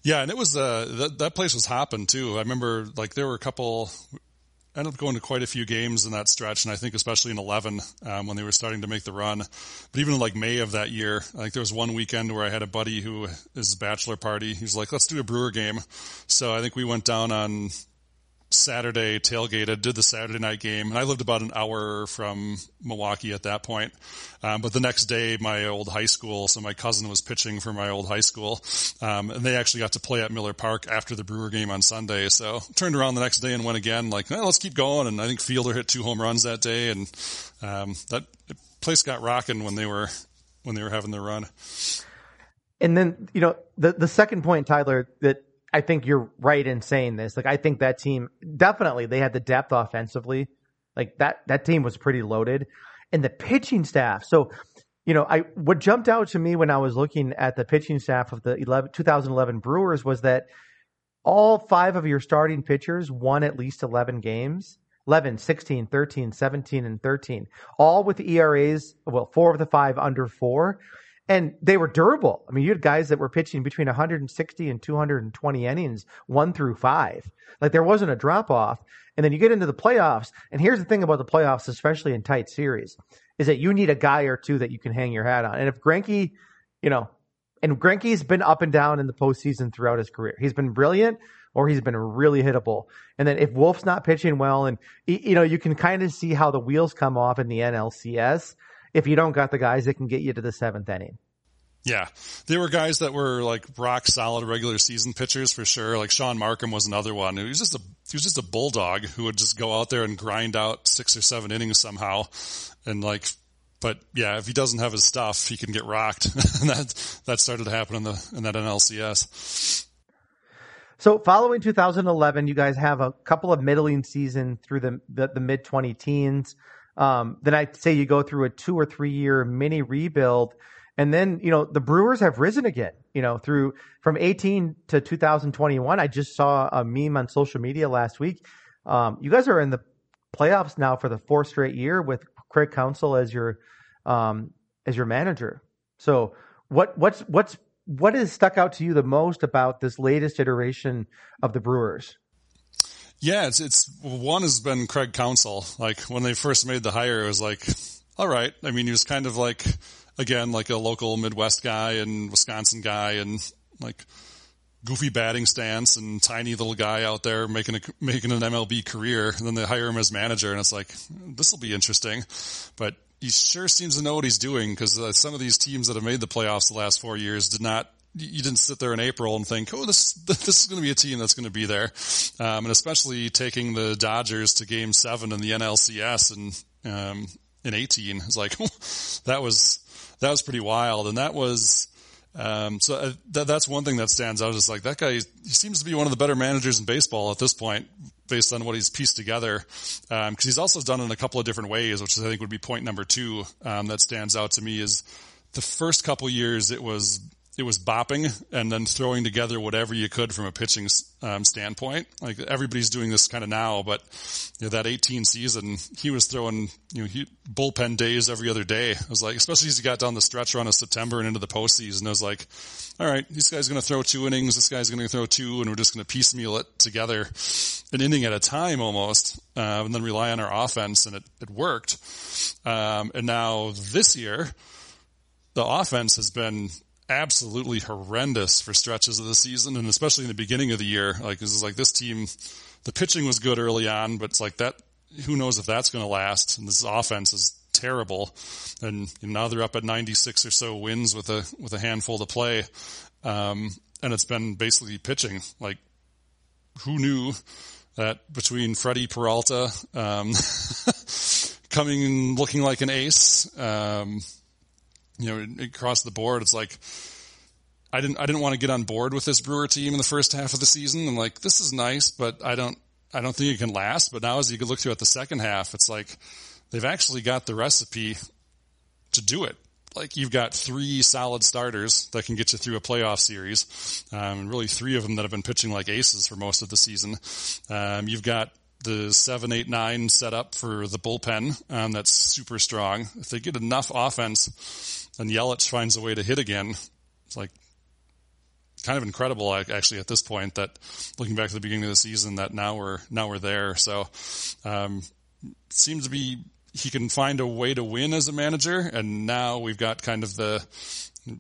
Yeah, and it was uh that that place was hopping too. I remember like there were a couple ended up going to quite a few games in that stretch, and I think especially in 11 um, when they were starting to make the run. But even like May of that year, I think there was one weekend where I had a buddy who is bachelor party. He was like, "Let's do a Brewer game." So I think we went down on Saturday, tailgated, did the Saturday night game, and I lived about an hour from Milwaukee at that point. Um, but the next day, my old high school, so my cousin was pitching for my old high school, um, and they actually got to play at Miller Park after the Brewer game on Sunday. So turned around the next day and went again, like, eh, let's keep going. And I think Fielder hit two home runs that day, and um, that place got rocking when they were when they were having their run. And then, you know, the the second point, Tyler, that I think you're right in saying this. Like I think that team definitely they had the depth offensively. Like that that team was pretty loaded. And the pitching staff. So, you know, I what jumped out to me when I was looking at the pitching staff of the 11, 2011 Brewers was that all five of your starting pitchers won at least 11 games. 11, 16, 13, 17, and 13. All with ERAs, well, four of the five under four and they were durable. I mean, you had guys that were pitching between 160 and 220 innings, one through five. Like there wasn't a drop off. And then you get into the playoffs. And here's the thing about the playoffs, especially in tight series, is that you need a guy or two that you can hang your hat on. And if Greinke, you know, and Greinke's been up and down in the postseason throughout his career. He's been brilliant or he's been really hittable. And then if Wolf's not pitching well, and you know, you can kind of see how the wheels come off in the NLCS if you don't got the guys that can get you to the seventh inning. Yeah, they were guys that were like rock solid regular season pitchers for sure. Like Shaun Marcum was another one. He was just a he was just a bulldog who would just go out there and grind out six or seven innings somehow, and like. But yeah, if he doesn't have his stuff, he can get rocked, (laughs) and that that started to happen in the in that NLCS. So following 2011, you guys have a couple of middling season through the the, the mid 20 teens. Um, then I'd say you go through a two or three year mini rebuild. And then, you know, the Brewers have risen again, you know, through from 18 to 2021. I just saw a meme on social media last week. Um, you guys are in the playoffs now for the fourth straight year with Craig Counsell as your, um, as your manager. So what, what's, what's, what has stuck out to you the most about this latest iteration of the Brewers? Yeah, it's it's one has been Craig Counsell. Like when they first made the hire, it was like, all right. I mean, he was kind of like again like a local Midwest guy and Wisconsin guy, and like goofy batting stance and tiny little guy out there making a making an MLB career. And then they hire him as manager, and it's like this will be interesting. But he sure seems to know what he's doing because uh, some of these teams that have made the playoffs the last four years did not you didn't sit there in April and think, oh, this (laughs) this is going to be a team that's going to be there, um, and especially taking the Dodgers to Game Seven in the NLCS and um, in 18 is like (laughs) that was that was pretty wild, and that was. Um, so uh, that, that's one thing that stands out is like that guy, he seems to be one of the better managers in baseball at this point based on what he's pieced together. Um, cause he's also done in a couple of different ways, which I think would be point number two, um, that stands out to me is the first couple years it was it was bopping and then throwing together whatever you could from a pitching um, standpoint. Like everybody's doing this kind of now, but you know, that 18 season, he was throwing you know he, bullpen days every other day. I was like, especially as he got down the stretch run of September and into the postseason, I was like, all right, this guy's going to throw two innings, this guy's going to throw two, and we're just going to piecemeal it together, an inning at a time almost, uh, and then rely on our offense, and it, it worked. Um, and now this year, the offense has been absolutely horrendous for stretches of the season, and especially in the beginning of the year. Like, this is like this team, the pitching was good early on, but it's like that. Who knows if that's going to last? And this offense is terrible, and now they're up at 96 or so wins with a with a handful to play, um, and it's been basically pitching. Like, who knew that between Freddie Peralta um, (laughs) coming looking like an ace? Um, you know, across the board, it's like, I didn't, I didn't want to get on board with this Brewer team in the first half of the season. I'm like, this is nice, but I don't, I don't think it can last. But now as you can look through at the second half, it's like they've actually got the recipe to do it. Like you've got three solid starters that can get you through a playoff series, um, and really three of them that have been pitching like aces for most of the season. Um, you've got the seven, eight, nine set up for the bullpen. Um, that's super strong. If they get enough offense and Yelich finds a way to hit again, it's like kind of incredible actually at this point that looking back to the beginning of the season that now we're, now we're there. So, um, seems to be he can find a way to win as a manager. And now we've got kind of the,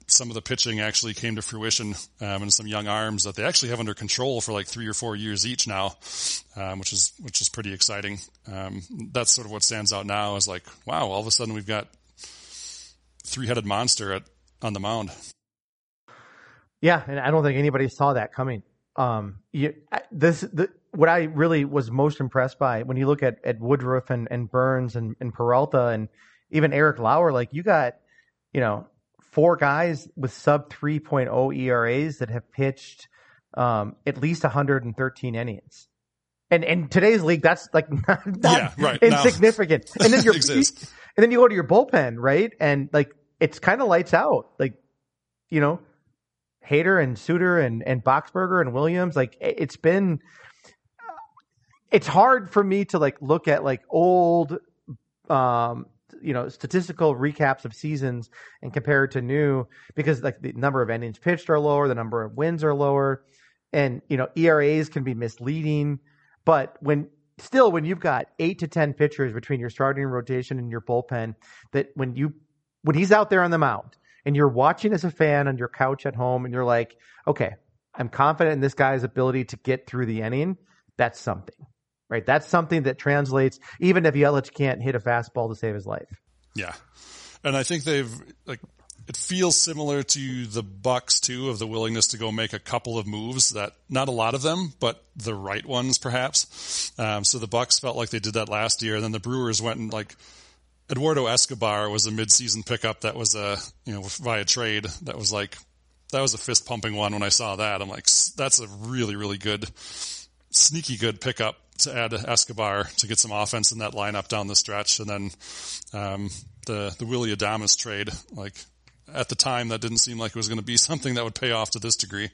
some of the pitching actually came to fruition um, and some young arms that they actually have under control for like three or four years each now, um, which is which is pretty exciting. Um, that's sort of what stands out now is like, wow, all of a sudden we've got three headed monster at on the mound. Yeah, and I don't think anybody saw that coming. Um, you, this the, what I really was most impressed by when you look at, at Woodruff and, and Burnes and, and Peralta and even Eric Lauer, like you got, you know, four guys with sub 3.0 ERAs that have pitched um, at least 113 innings. And in today's league, that's like (laughs) not, not yeah, right. insignificant. No. And then (laughs) you're, (laughs) and then you go to your bullpen, right? And like it's kind of lights out. Like, you know, Hader and Suter and and Boxberger and Williams. Like it's been, it's hard for me to like look at like old um you know statistical recaps of seasons and compare it to new because like the number of innings pitched are lower, the number of wins are lower, and you know ERAs can be misleading. But when still when you've got eight to ten pitchers between your starting rotation and your bullpen, that when you when he's out there on the mound and you're watching as a fan on your couch at home and you're like, okay, I'm confident in this guy's ability to get through the inning. That's something right? That's something that translates even if Yelich can't hit a fastball to save his life. Yeah. And I think they've like it feels similar to the Bucks too of the willingness to go make a couple of moves that not a lot of them, but the right ones perhaps. Um, so the Bucks felt like they did that last year, and then the Brewers went and like Eduardo Escobar was a midseason pickup that was a you know via trade that was like that was a fist pumping one when I saw that. I'm like that's a really really good sneaky good pickup to add Escobar to get some offense in that lineup down the stretch, and then um, the the Willy Adames trade. Like at the time, that didn't seem like it was going to be (laughs) something that would pay off to this degree.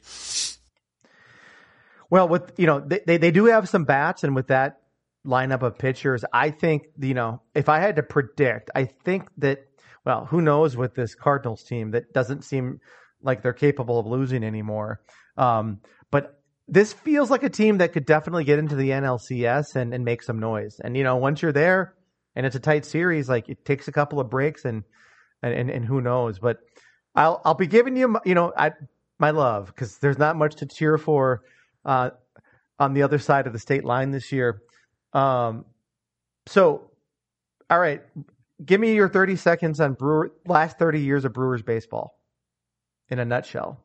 Well, with you know they, they do have some bats, and with that lineup of pitchers, I think you know if I had to predict, I think that well, who knows with this Cardinals team that doesn't seem like they're capable of losing anymore. Um, but this feels like a team that could definitely get into the NLCS and, and make some noise. And you know, once you're there and it's a tight series, like it takes a couple of breaks and and and, who knows. But I'll I'll be giving you you know I, my love because there's not much to cheer for uh, on the other side of the state line this year. Um, so, all right, give me your 30 seconds on Brewer last 30 years of Brewers baseball in a nutshell.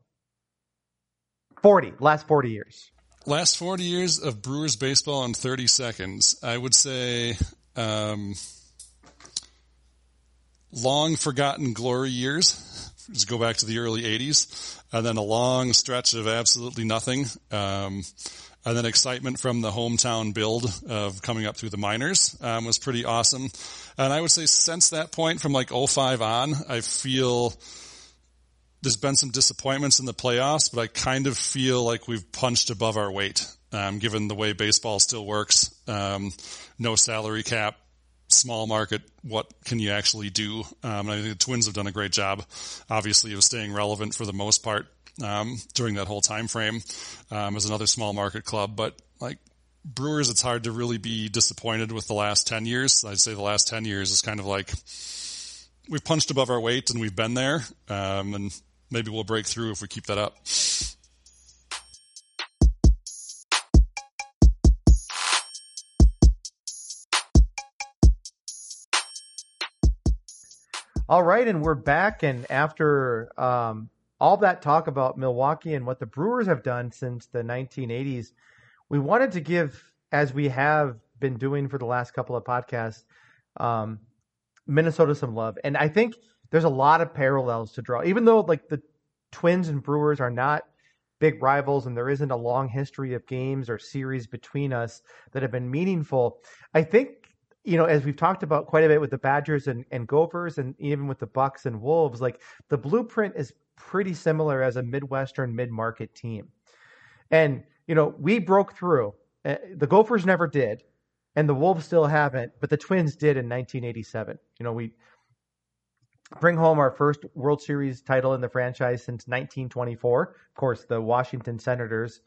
40, last 40 years. Last 40 years of Brewers baseball in 30 seconds. I would say, um, long forgotten glory years. Just go back to the early 80s. And then a long stretch of absolutely nothing. Um, and then excitement from the hometown build of coming up through the minors um, was pretty awesome. And I would say since that point, from like 05 on, I feel there's been some disappointments in the playoffs, but I kind of feel like we've punched above our weight, um, given the way baseball still works. Um, no salary cap, small market. What can you actually do? Um, I think the Twins have done a great job, obviously, of staying relevant for the most part um, during that whole time frame um, as another small market club. But like Brewers, it's hard to really be disappointed with the last ten years. I'd say the last ten years is kind of like we've punched above our weight and we've been there. Um, and maybe we'll break through if we keep that up. All right, and we're back. And after um, all that talk about Milwaukee and what the Brewers have done since the 1980s, we wanted to give, as we have been doing for the last couple of podcasts, um, Minnesota some love. And I think there's a lot of parallels to draw, even though like the Twins and Brewers are not big rivals and there isn't a long history of games or series between us that have been meaningful. I think, you know, as we've talked about quite a bit with the Badgers and, and Gophers and even with the Bucks and Wolves, like the blueprint is pretty similar as a Midwestern mid-market team. And, you know, we broke through. Uh, the Gophers never did and the Wolves still haven't, but the Twins did in 1987. You know, we bring home our first World Series title in the franchise since 1924. Of course, the Washington Senators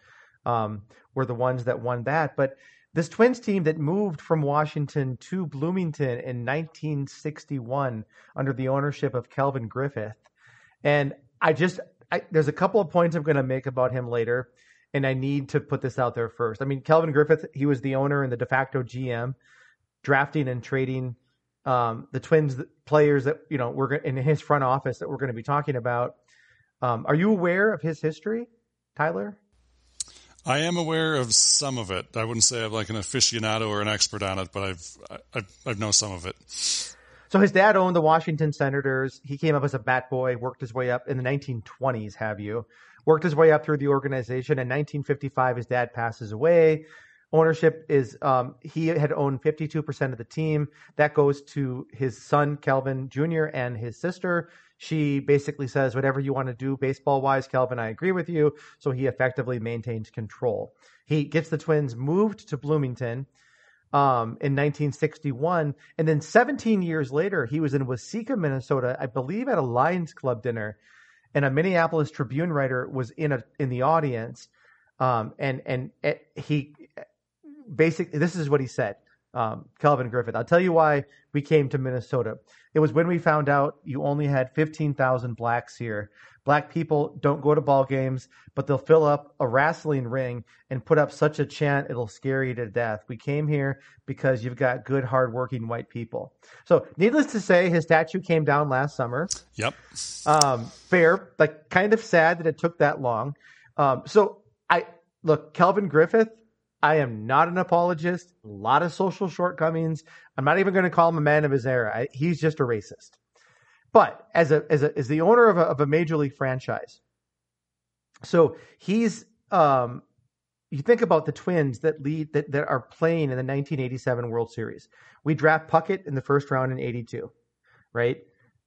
um, were the ones that won that. But this Twins team that moved from Washington to Bloomington in 1961 under the ownership of Calvin Griffith. And I just I, there's a couple of points I'm going to make about him later, and I need to put this out there first. I mean, Calvin Griffith, he was the owner and the de facto GM, drafting and trading um, the Twins players that you know we're in his front office that we're going to be talking about. Um, are you aware of his history, Tyler? I am aware of some of it. I wouldn't say I'm like an aficionado or an expert on it, but I've I've, I've known some of it. So his dad owned the Washington Senators. He came up as a bat boy, worked his way up in the 1920s. Have you worked his way up through the organization? In 1955, his dad passes away. Ownership is um, he had owned 52% of the team. That goes to his son Calvin Jr. and his sister. She basically says, "Whatever you want to do, baseball wise, Calvin, I agree with you." So he effectively maintains control. He gets the Twins moved to Bloomington um, in 1961. And then 17 years later, he was in Waseca, Minnesota, I believe at a Lions Club dinner. And a Minneapolis Tribune writer was in a in the audience, um, and and it, he basically this is what he said. Um, Calvin Griffith. I'll tell you why we came to Minnesota. It was when we found out you only had 15,000 blacks here. Black people don't go to ball games, but they'll fill up a wrestling ring and put up such a chant it'll scare you to death. We came here because you've got good, hardworking white people. So, needless to say, his statue came down last summer. Yep. Um, fair, like kind of sad that it took that long. Um, so, I look, Calvin Griffith. I am not an apologist. A lot of social shortcomings. I'm not even going to call him a man of his era. I, he's just a racist. But as a as a as the owner of a, of a major league franchise, so he's um, you think about the Twins that lead that, that are playing in the 1987 World Series. We draft Puckett in the first round in '82, right?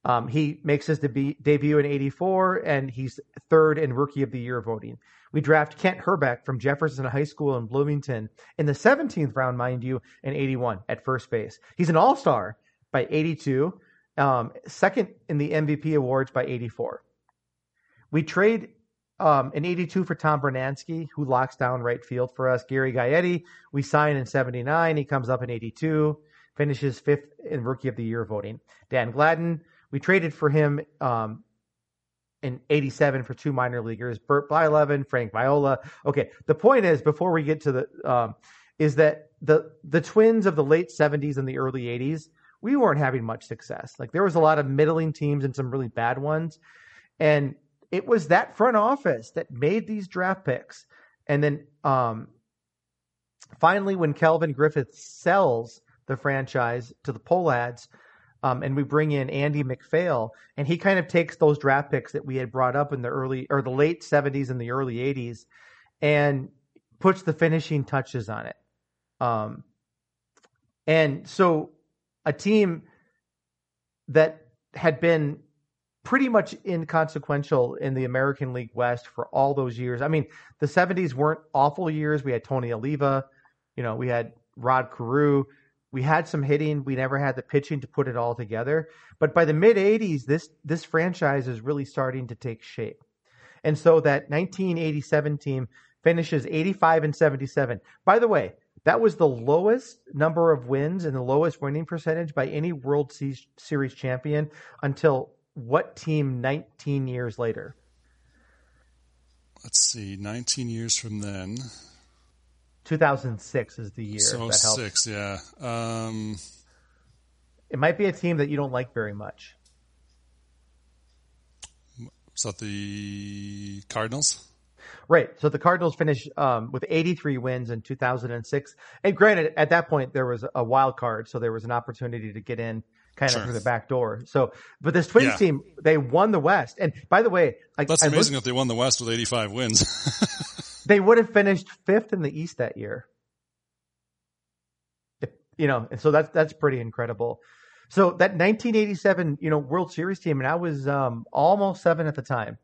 Um, he makes his deb- debut in '84, and he's third in Rookie of the Year voting. We draft Kent Hrbek from Jefferson High School in Bloomington in the 17th round, mind you, in '81 at first base. He's an All Star by '82 um, second in the MVP awards by 84. We trade um, in 82 for Tom Brunansky, who locks down right field for us. Gary Gaetti, we sign in 79. He comes up in 82, finishes fifth in Rookie of the Year voting. Dan Gladden, we traded for him um, in 87 for two minor leaguers, Bert Blyleven, Frank Viola. Okay, the point is, before we get to the, um, is that the the Twins of the late 70s and the early 80s we weren't having much success. Like there was a lot of middling teams and some really bad ones. And it was that front office that made these draft picks. And then um, finally, when Calvin Griffith sells the franchise to the Pohlads, um, and we bring in Andy MacPhail, and he kind of takes those draft picks that we had brought up in the early or the late 70s and the early 80s and puts the finishing touches on it. Um, and so a team that had been pretty much inconsequential in the American League West for all those years. I mean, the 70s weren't awful years. We had Tony Oliva, you know, we had Rod Carew. We had some hitting. We never had the pitching to put it all together. But by the mid 80s, this this franchise is really starting to take shape. And so that 1987 team finishes 85 and 77. By the way, that was the lowest number of wins and the lowest winning percentage by any World Series champion until what team 19 years later? Let's see, 19 years from then. 2006 is the year. So six, yeah. Um, it might be a team that you don't like very much. Is that the Cardinals? Right. So the Cardinals finished um, with 83 wins in 2006. And granted, at that point there was a wild card, so there was an opportunity to get in kind sure. of through the back door. So, but this Twins yeah. team, they won the West. And by the way, like, that's amazing looked, that they won the West with 85 wins. (laughs) they would have finished fifth in the East that year. If, you know, and so that's that's pretty incredible. So that 1987, you know, World Series team, and I was um, almost seven at the time,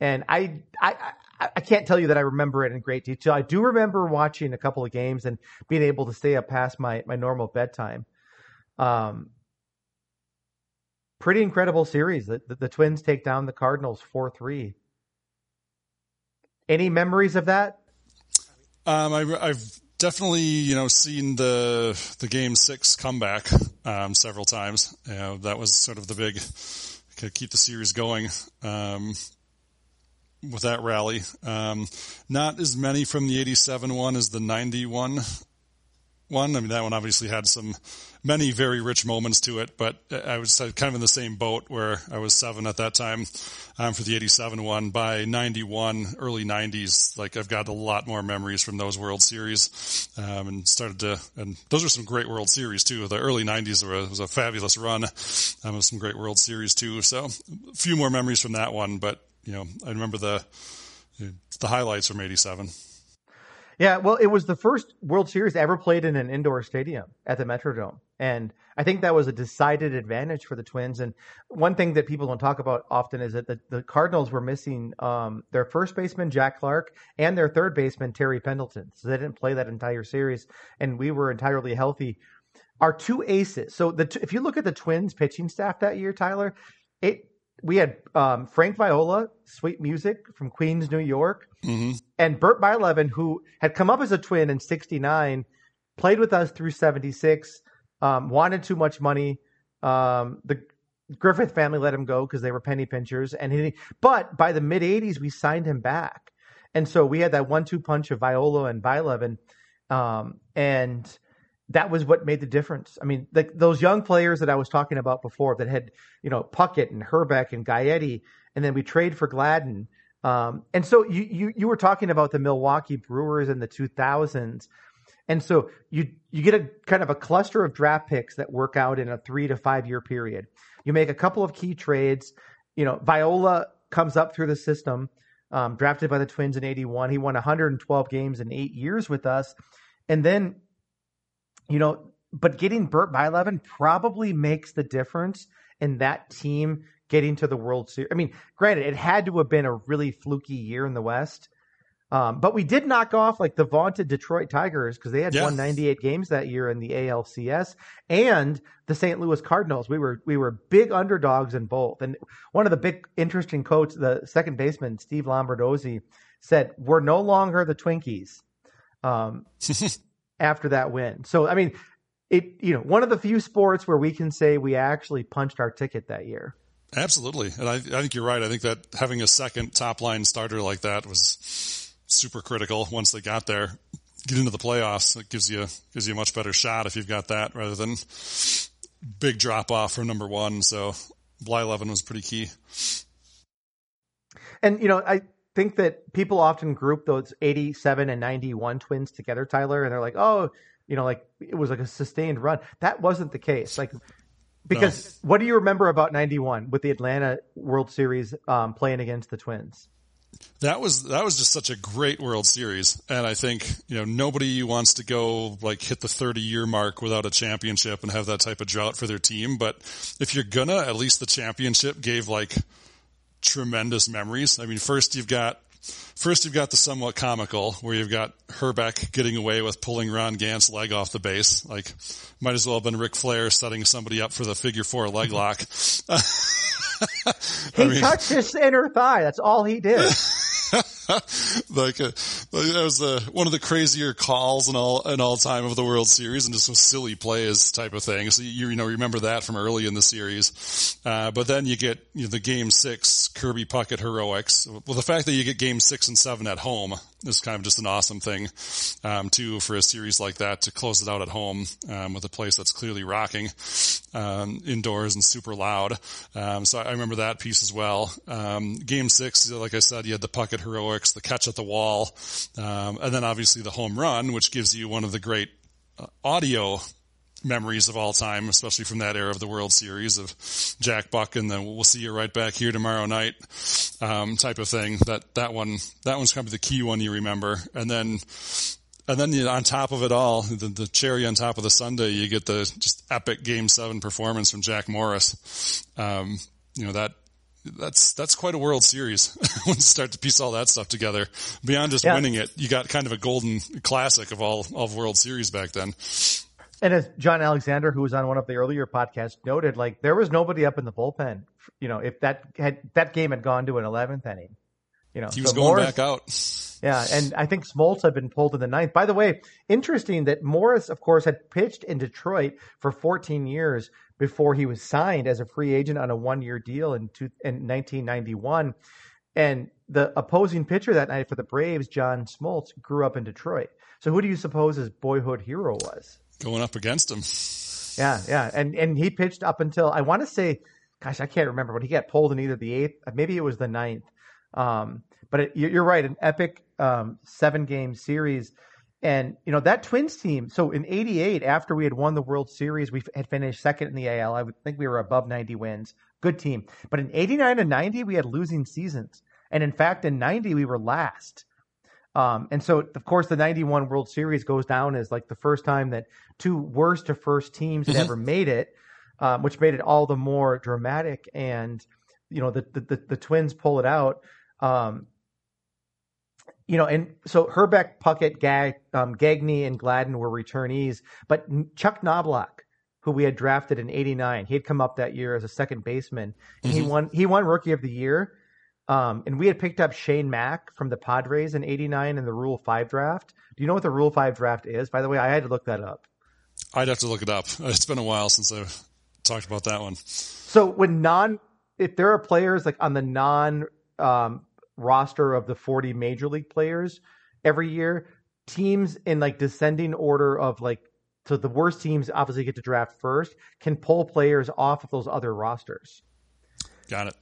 and I, I I can't tell you that I remember it in great detail. I do remember watching a couple of games and being able to stay up past my my normal bedtime. Um, pretty incredible series. The, the, the Twins take down the Cardinals four three. Any memories of that? Um, I, have definitely you know seen the the game six comeback um, several times. You know, that was sort of the big keep the series going. Um, with that rally. Um, not as many from the 87 one as the 91 one. I mean, that one obviously had some many very rich moments to it, but I was kind of in the same boat where I was seven at that time um, for the 87 one. By 91, early 90s, like I've got a lot more memories from those World Series um, and started to, and those are some great World Series too. The early 90s were, was a fabulous run um, of some great World Series too. So a few more memories from that one, but you know, I remember the, the highlights from 87. Yeah, well, it was the first World Series ever played in an indoor stadium at the Metrodome. And I think that was a decided advantage for the Twins. And one thing that people don't talk about often is that the, the Cardinals were missing um, their first baseman, Jack Clark, and their third baseman, Terry Pendleton. So they didn't play that entire series. And we were entirely healthy. Our two aces. So the if you look at the Twins pitching staff that year, Tyler, it we had um, Frank Viola, Sweet Music from Queens, New York, mm-hmm. and Bert Blyleven, who had come up as a twin in '69, played with us through '76, um, wanted too much money. Um, the Griffith family let him go because they were penny pinchers, and he. But by the mid '80s, we signed him back, and so we had that one-two punch of Viola and Blyleven, um, and that was what made the difference. I mean, like those young players that I was talking about before that had, you know, Puckett and Hrbek and Gaetti, and then we trade for Gladden. Um, and so you, you you were talking about the Milwaukee Brewers in the 2000s, and so you you get a kind of a cluster of draft picks that work out in a three to five year period. You make a couple of key trades. You know, Viola comes up through the system, um, drafted by the Twins in '81. He won 112 games in eight years with us, and then you know, but getting Bert Blyleven probably makes the difference in that team getting to the World Series. I mean, granted, it had to have been a really fluky year in the West. Um, but we did knock off like the vaunted Detroit Tigers because they had yeah. won 98 games that year in the ALCS and the St. Louis Cardinals. We were we were big underdogs in both. And one of the big interesting quotes, the second baseman Steve Lombardozzi said, "We're no longer the Twinkies." Um, (laughs) after that win. So, I mean, it, you know, one of the few sports where we can say we actually punched our ticket that year. Absolutely. And I, I think you're right. I think that having a second top line starter like that was super critical once they got there. Get into the playoffs. It gives you, gives you a much better shot if you've got that rather than big drop off from number one. So Blyleven was pretty key. And, you know, I, think that people often group those 87 and 91 twins together, Tyler, and they're like, oh, you know, like it was like a sustained run. That wasn't the case. Like, because no. what do you remember about 91 with the Atlanta World Series um, playing against the Twins? That was that was just such a great World Series, and I think you know nobody wants to go like hit the 30 year mark without a championship and have that type of drought for their team. But if you're gonna, at least the championship gave like tremendous memories. I mean, first you've got first you've got the somewhat comical where you've got Hrbek getting away with pulling Ron Gant's leg off the base. Like, might as well have been Ric Flair setting somebody up for the figure four leg lock. (laughs) he mean, touched his inner thigh. That's all he did. (laughs) (laughs) like, uh, that was uh, one of the crazier calls in all in all time of the World Series, and just some silly plays type of thing. So you you know remember that from early in the series, uh, but then you get you know, the Game Six Kirby Puckett heroics. Well, the fact that you get Game Six and Seven at home is kind of just an awesome thing, um, too, for a series like that to close it out at home um, with a place that's clearly rocking um, indoors and super loud. Um, so I remember that piece as well. Um, game six, like I said, you had the Puckett heroics, the catch at the wall, um, and then obviously the home run, which gives you one of the great uh, audio memories of all time, especially from that era of the World Series of Jack Buck and then we'll see you right back here tomorrow night, um, type of thing. That, that one, that one's kind of the key one you remember. And then, and then you, on top of it all, the, the cherry on top of the sundae, you get the just epic game seven performance from Jack Morris. Um, you know, that, that's that's quite a World Series (laughs) when you start to piece all that stuff together. Beyond just yeah. winning it, you got kind of a golden classic of all of World Series back then. And as John Alexander, who was on one of the earlier podcasts, noted, like there was nobody up in the bullpen. You know, if that had that game had gone to an eleventh inning, you know, he was so going Morris, back out. Yeah, and I think Smoltz had been pulled in the ninth. By the way, interesting that Morris, of course, had pitched in Detroit for 14 years before he was signed as a free agent on a one-year deal in, two, in 1991. And the opposing pitcher that night for the Braves, John Smoltz, grew up in Detroit. So who do you suppose his boyhood hero was? Going up against him. Yeah, yeah, and and he pitched up until I want to say, gosh, I can't remember, but he got pulled in either the eighth, maybe it was the ninth. Um, but it, you're right, an epic um, seven game series. And you know that Twins team. So in '88, after we had won the World Series, we had finished second in the AL. I think we were above 90 wins. Good team. But in '89 and '90, we had losing seasons. And in fact, in '90, we were last. Um, and so, of course, the '91 World Series goes down as like the first time that two worst to first teams had mm-hmm. ever made it, um, which made it all the more dramatic. And you know, the the, the, the Twins pull it out. Um, you know, and so Hrbek, Puckett, Gag, um, Gagne, and Gladden were returnees, but Chuck Knoblauch, who we had drafted in '89, he had come up that year as a second baseman, and mm-hmm. he won. He won Rookie of the Year, um, and we had picked up Shane Mack from the Padres in '89 in the Rule Five draft. Do you know what the Rule Five draft is? By the way, I had to look that up. I'd have to look it up. (laughs) It's been a while since I've talked about that one. So when non, if there are players like on the non um, roster of the 40 major league players every year, teams in like descending order of like so the worst teams obviously get to draft first, can pull players off of those other rosters. Got it.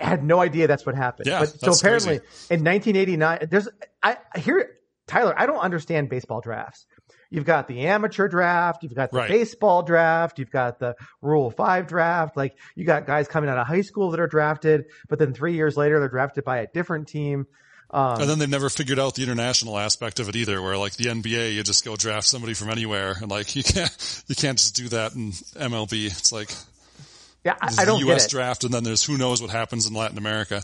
I had no idea that's what happened. Yeah, but so apparently crazy. in 1989, there's I here Tyler, I don't understand baseball drafts. You've got the amateur draft, you've got the right. baseball draft, you've got the Rule 5 draft. Like you got guys coming out of high school that are drafted, but then 3 years later they're drafted by a different team. Um, and then they've never figured out the international aspect of it either, where like the NBA, you just go draft somebody from anywhere, and like (laughs) you can't you can't just do that in MLB. It's like yeah, I, I don't the U.S. draft, and then there's who knows what happens in Latin America.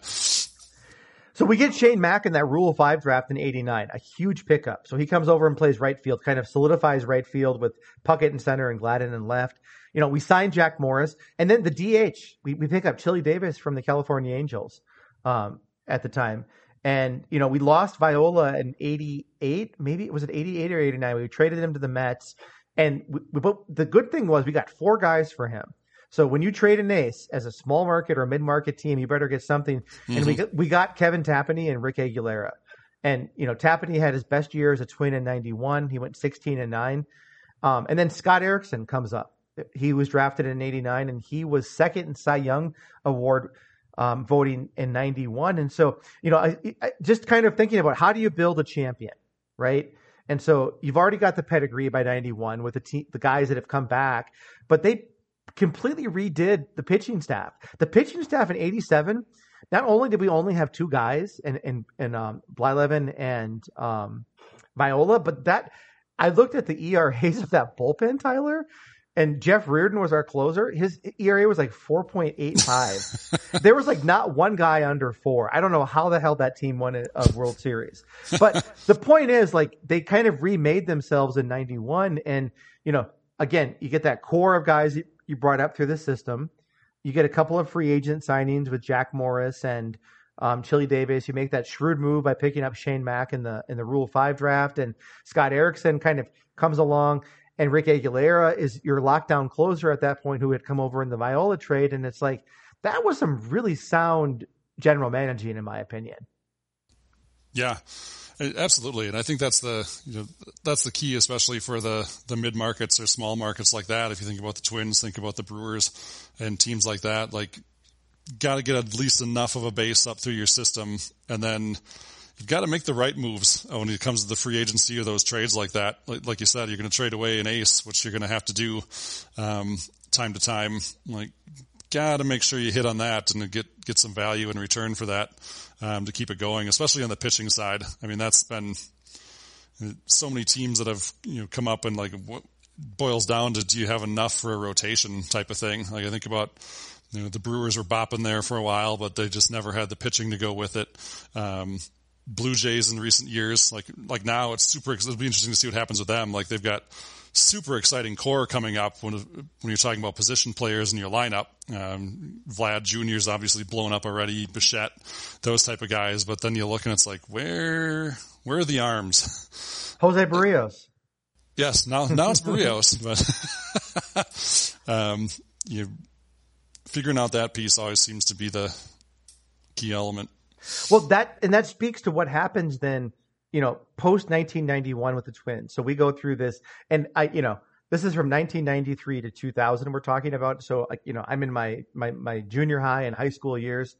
So we get Shane Mack in that Rule 5 draft in 89, a huge pickup. So he comes over and plays right field, kind of solidifies right field with Puckett in center and Gladden in left. You know, we signed Jack Morris. And then the DH, we, we pick up Chili Davis from the California Angels um, at the time. And, you know, we lost Viola in 88, maybe, it was it 88 or 89? We traded him to the Mets. And we, we, but the good thing was we got four guys for him. So when you trade an ace as a small market or mid market team, you better get something. Mm-hmm. And we mm-hmm. got, we got Kevin Tapani and Rick Aguilera. And you know, Tapani had his best year as a twin in '91. He went 16 and nine. Um, and then Scott Erickson comes up. He was drafted in '89, and he was second in Cy Young Award um, voting in '91. And so, you know, I, I, just kind of thinking about how do you build a champion, right? And so you've already got the pedigree by '91 with the te- the guys that have come back, but they completely redid the pitching staff. The pitching staff in 87, not only did we only have two guys and, in, in um, Blyleven and um, Viola, but that I looked at the ERAs (laughs) of that bullpen, Tyler, and Jeff Reardon was our closer. His ERA was like 4.85. (laughs) there was like not one guy under four. I don't know how the hell that team won a, World Series. But (laughs) the point is, like, they kind of remade themselves in 91. And, you know, again, you get that core of guys you brought up through the system. You get a couple of free agent signings with Jack Morris and um, Chili Davis. You make that shrewd move by picking up Shane Mack in the in the Rule Five draft, and Scott Erickson kind of comes along, and Rick Aguilera is your lockdown closer at that point, who had come over in the Viola trade, and it's like that was some really sound general managing, in my opinion. Yeah, Absolutely, and I think that's the you know that's the key, especially for the the mid markets or small markets like that. If you think about the Twins, think about the Brewers, and teams like that, like got to get at least enough of a base up through your system, and then you've got to make the right moves when it comes to the free agency or those trades like that. Like, like you said, you're going to trade away an ace, which you're going to have to do um, time to time. Like, got to make sure you hit on that and get get some value in return for that um, to keep it going, especially on the pitching side. I mean, that's been so many teams that have you know come up and like what boils down to do you have enough for a rotation type of thing. Like I think about you know the Brewers were bopping there for a while, but they just never had the pitching to go with it. Um, Blue Jays in recent years, like like now, it's super. It'll be interesting to see what happens with them. Like they've got super exciting core coming up when when you're talking about position players in your lineup. Um, Vlad is obviously blown up already, Bichette, those type of guys. But then you look and it's like, where where are the arms? (laughs) Jose Berrios. Yes, now now it's Berrios, (laughs) but (laughs) um, you figuring out that piece always seems to be the key element. Well, that and that speaks to what happens then, you know, post 1991 with the Twins. So we go through this, and I, you know, this is from 1993 to 2000. We're talking about. So, you know, I'm in my my my junior high and high school years,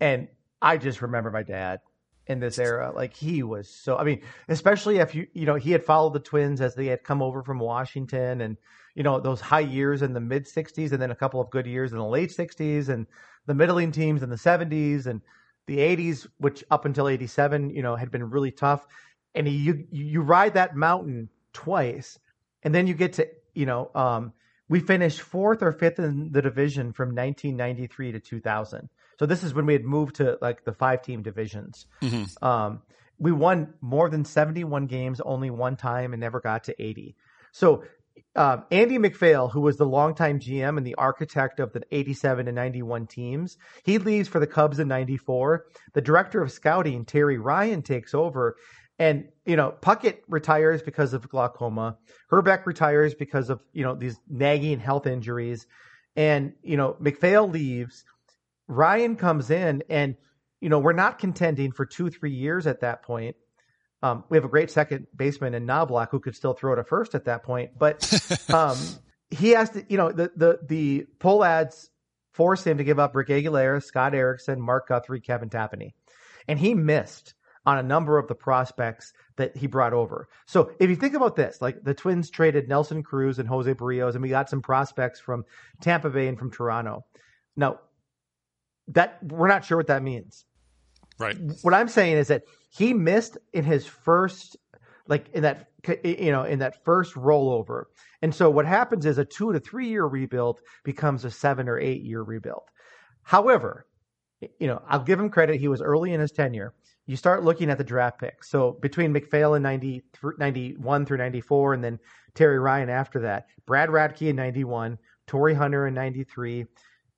and I just remember my dad in this era. Like he was so. I mean, especially if you you know he had followed the Twins as they had come over from Washington, and you know those high years in the mid 60s, and then a couple of good years in the late 60s, and the middling teams in the 70s, and the 80s, which up until 87, you know, had been really tough. And you you ride that mountain twice, and then you get to you know um, we finished fourth or fifth in the division from 1993 to 2000. So this is when we had moved to like the five team divisions. Mm-hmm. Um, we won more than 71 games only one time and never got to 80. So uh, Andy MacPhail, who was the longtime GM and the architect of the 87 and 91 teams, he leaves for the Cubs in 94. The director of scouting, Terry Ryan, takes over. And, you know, Puckett retires because of glaucoma. Hrbek retires because of, you know, these nagging health injuries. And, you know, MacPhail leaves. Ryan comes in and, you know, we're not contending for two, three years at that point. Um, we have a great second baseman in Knoblauch who could still throw to first at that point, but (laughs) um, he has to. You know, the the the Pohlads force him to give up Rick Aguilera, Scott Erickson, Mark Guthrie, Kevin Tapani, and he missed on a number of the prospects that he brought over. So if you think about this, like the Twins traded Nelson Cruz and Jose Berrios, and we got some prospects from Tampa Bay and from Toronto. Now, that we're not sure what that means. Right. What I'm saying is that he missed in his first, like in that, you know, in that first rollover. And so what happens is a two to three year rebuild becomes a seven or eight year rebuild. However, you know, I'll give him credit. He was early in his tenure. You start looking at the draft picks. So between MacPhail in 90, 91 through 94, and then Terry Ryan after that, Brad Radke in 91, Torii Hunter in 93,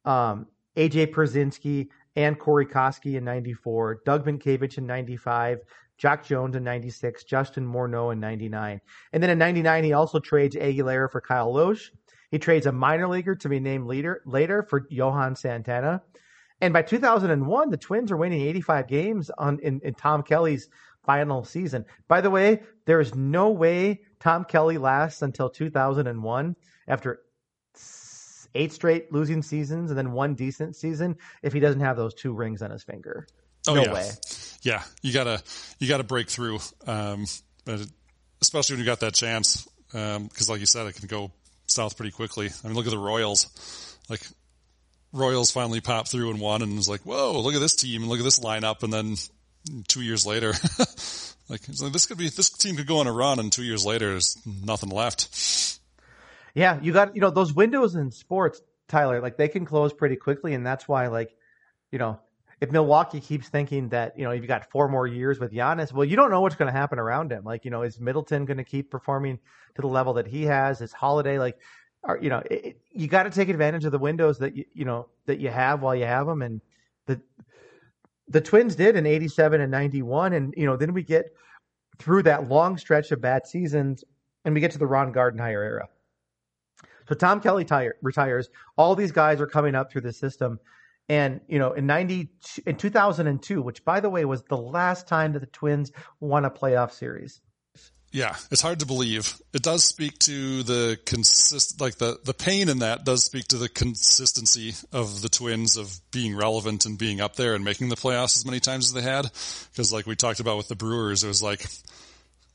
um, AJ Pierzynski, and Corey Koskie in 94, Doug Mientkiewicz in 95, Jacque Jones in 96, Justin Morneau in 99. And then in 99, he also trades Aguilera for Kyle Lohse. He trades a minor leaguer to be named leader later for Johan Santana. And by 2001, the Twins are winning 85 games on in, in Tom Kelly's final season. By the way, there is no way Tom Kelly lasts until 2001 after eight straight losing seasons and then one decent season if he doesn't have those two rings on his finger. Oh, no yeah. way. Yeah, you gotta you gotta break through, um, especially when you got that chance, because um, like you said, it can go south pretty quickly. I mean, look at the Royals, like. Royals finally popped through and won, and was like, "Whoa! Look at this team, and look at this lineup." And then two years later, (laughs) like, like this could be this team could go on a run, and two years later, there's nothing left. Yeah, you got you know those windows in sports, Tyler. Like they can close pretty quickly, and that's why like you know if Milwaukee keeps thinking that you know you've got four more years with Giannis, well, you don't know what's going to happen around him. Like you know, is Middleton going to keep performing to the level that he has? Is Holiday like? Are, you know, it, you got to take advantage of the windows that you you know that you have while you have them, and the the Twins did in '87 and '91, and you know then we get through that long stretch of bad seasons, and we get to the Ron Gardenhire era. So Tom Kelly tire, retires. All these guys are coming up through the system. And, you know, in 90, in 2002, which by the way was the last time that the Twins won a playoff series. Yeah, it's hard to believe. It does speak to the consist, like the, the pain in that does speak to the consistency of the Twins of being relevant and being up there and making the playoffs as many times as they had. Cause like we talked about with the Brewers, it was like,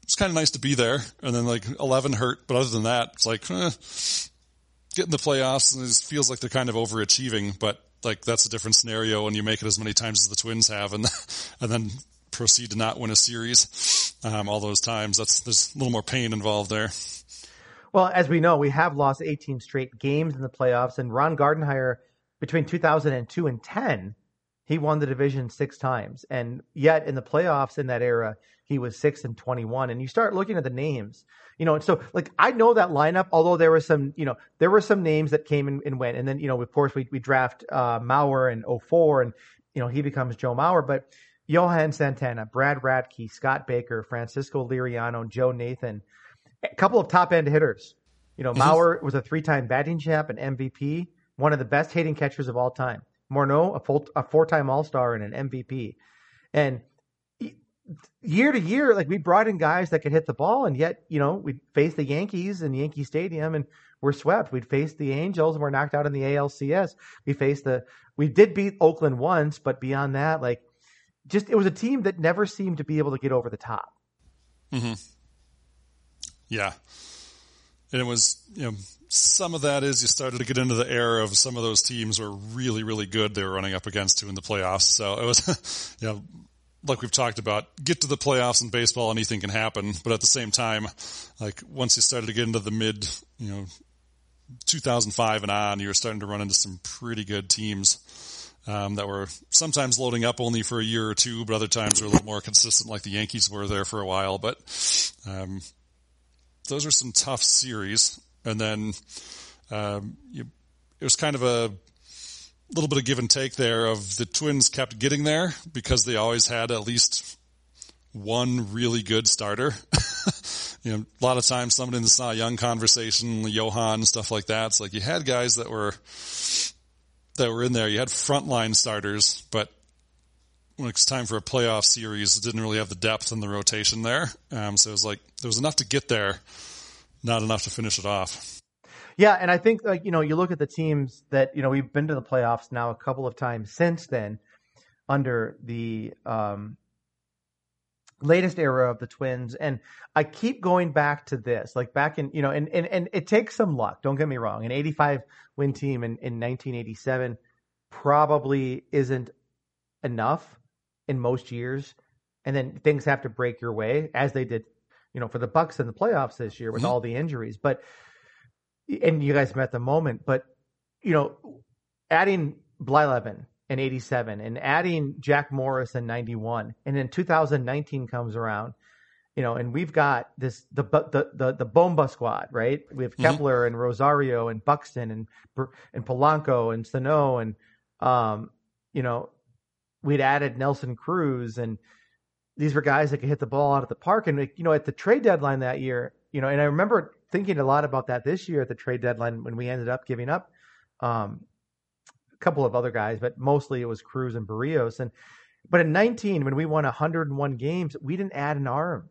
it's kind of nice to be there. And then like 11 hurt, but other than that, it's like, eh, get in the playoffs and it feels like they're kind of overachieving, but like that's a different scenario when you make it as many times as the Twins have and (laughs) and then proceed to not win a series um, all those times. That's there's a little more pain involved there. Well, as we know, we have lost 18 straight games in the playoffs, and Ron Gardenhire between 2002 and 10, he won the division six times, and yet in the playoffs in that era, he was six and 21. And you start looking at the names you know, and so like I know that lineup, although there were some, you know, there were some names that came and, and went. And then, you know, of course we, we draft uh, Mauer in 04 and, you know, he becomes Joe Mauer. But Johan Santana, Brad Radke, Scott Baker, Francisco Liriano, Joe Nathan, a couple of top end hitters. You know. Mauer was a three time batting champ, an MVP, one of the best hitting catchers of all time. Morneau, a full, a four time All Star and an MVP. And year to year, like we brought in guys that could hit the ball, and yet, you know, we'd face the Yankees in Yankee Stadium and we're swept. We'd face the Angels and we're knocked out in the ALCS. We faced the, we did beat Oakland once, but beyond that, like, just it was a team that never seemed to be able to get over the top. Mm-hmm. Yeah. And it was, you know, some of that is you started to get into the era of some of those teams were really, really good they were running up against you in the playoffs. So it was, (laughs) you know, like we've talked about, get to the playoffs in baseball, anything can happen. But at the same time, like once you started to get into the mid, you know, 2005 and on, you were starting to run into some pretty good teams um, that were sometimes loading up only for a year or two, but other times were a little more consistent, like the Yankees were there for a while. But um, those are some tough series. And then um, you, it was kind of a little bit of give and take there of the Twins kept getting there because they always had at least one really good starter. (laughs) you know, a lot of times somebody in the Cy Young conversation, Johan, stuff like that. It's like you had guys that were that were in there. You had frontline starters, but when it's time for a playoff series, it didn't really have the depth in the rotation there. Um, so it was like there was enough to get there, not enough to finish it off. Yeah, and I think like you know you look at the teams that you know we've been to the playoffs now a couple of times since then, under the um, latest era of the Twins, and I keep going back to this, like back in you know, and and and it takes some luck. Don't get me wrong, an 85 win team in in 1987 probably isn't enough in most years, and then things have to break your way as they did, you know, for the Bucks in the playoffs this year with mm-hmm. all the injuries, but and you guys met the moment, but you know, adding Blyleven in 87 and adding Jack Morris in 91 and then 2019 comes around, you know, and we've got this, the, the, the, the Bomba squad, right? We have mm-hmm. Kepler and Rosario and Buxton and, and Polanco and Sano and, um, you know, we'd added Nelson Cruz and these were guys that could hit the ball out of the park. And, you know, at the trade deadline that year, you know, and I remember thinking a lot about that this year at the trade deadline when we ended up giving up um, a couple of other guys, but mostly it was Cruz and Berrios. And but in 19, when we won 101 games, we didn't add an arm,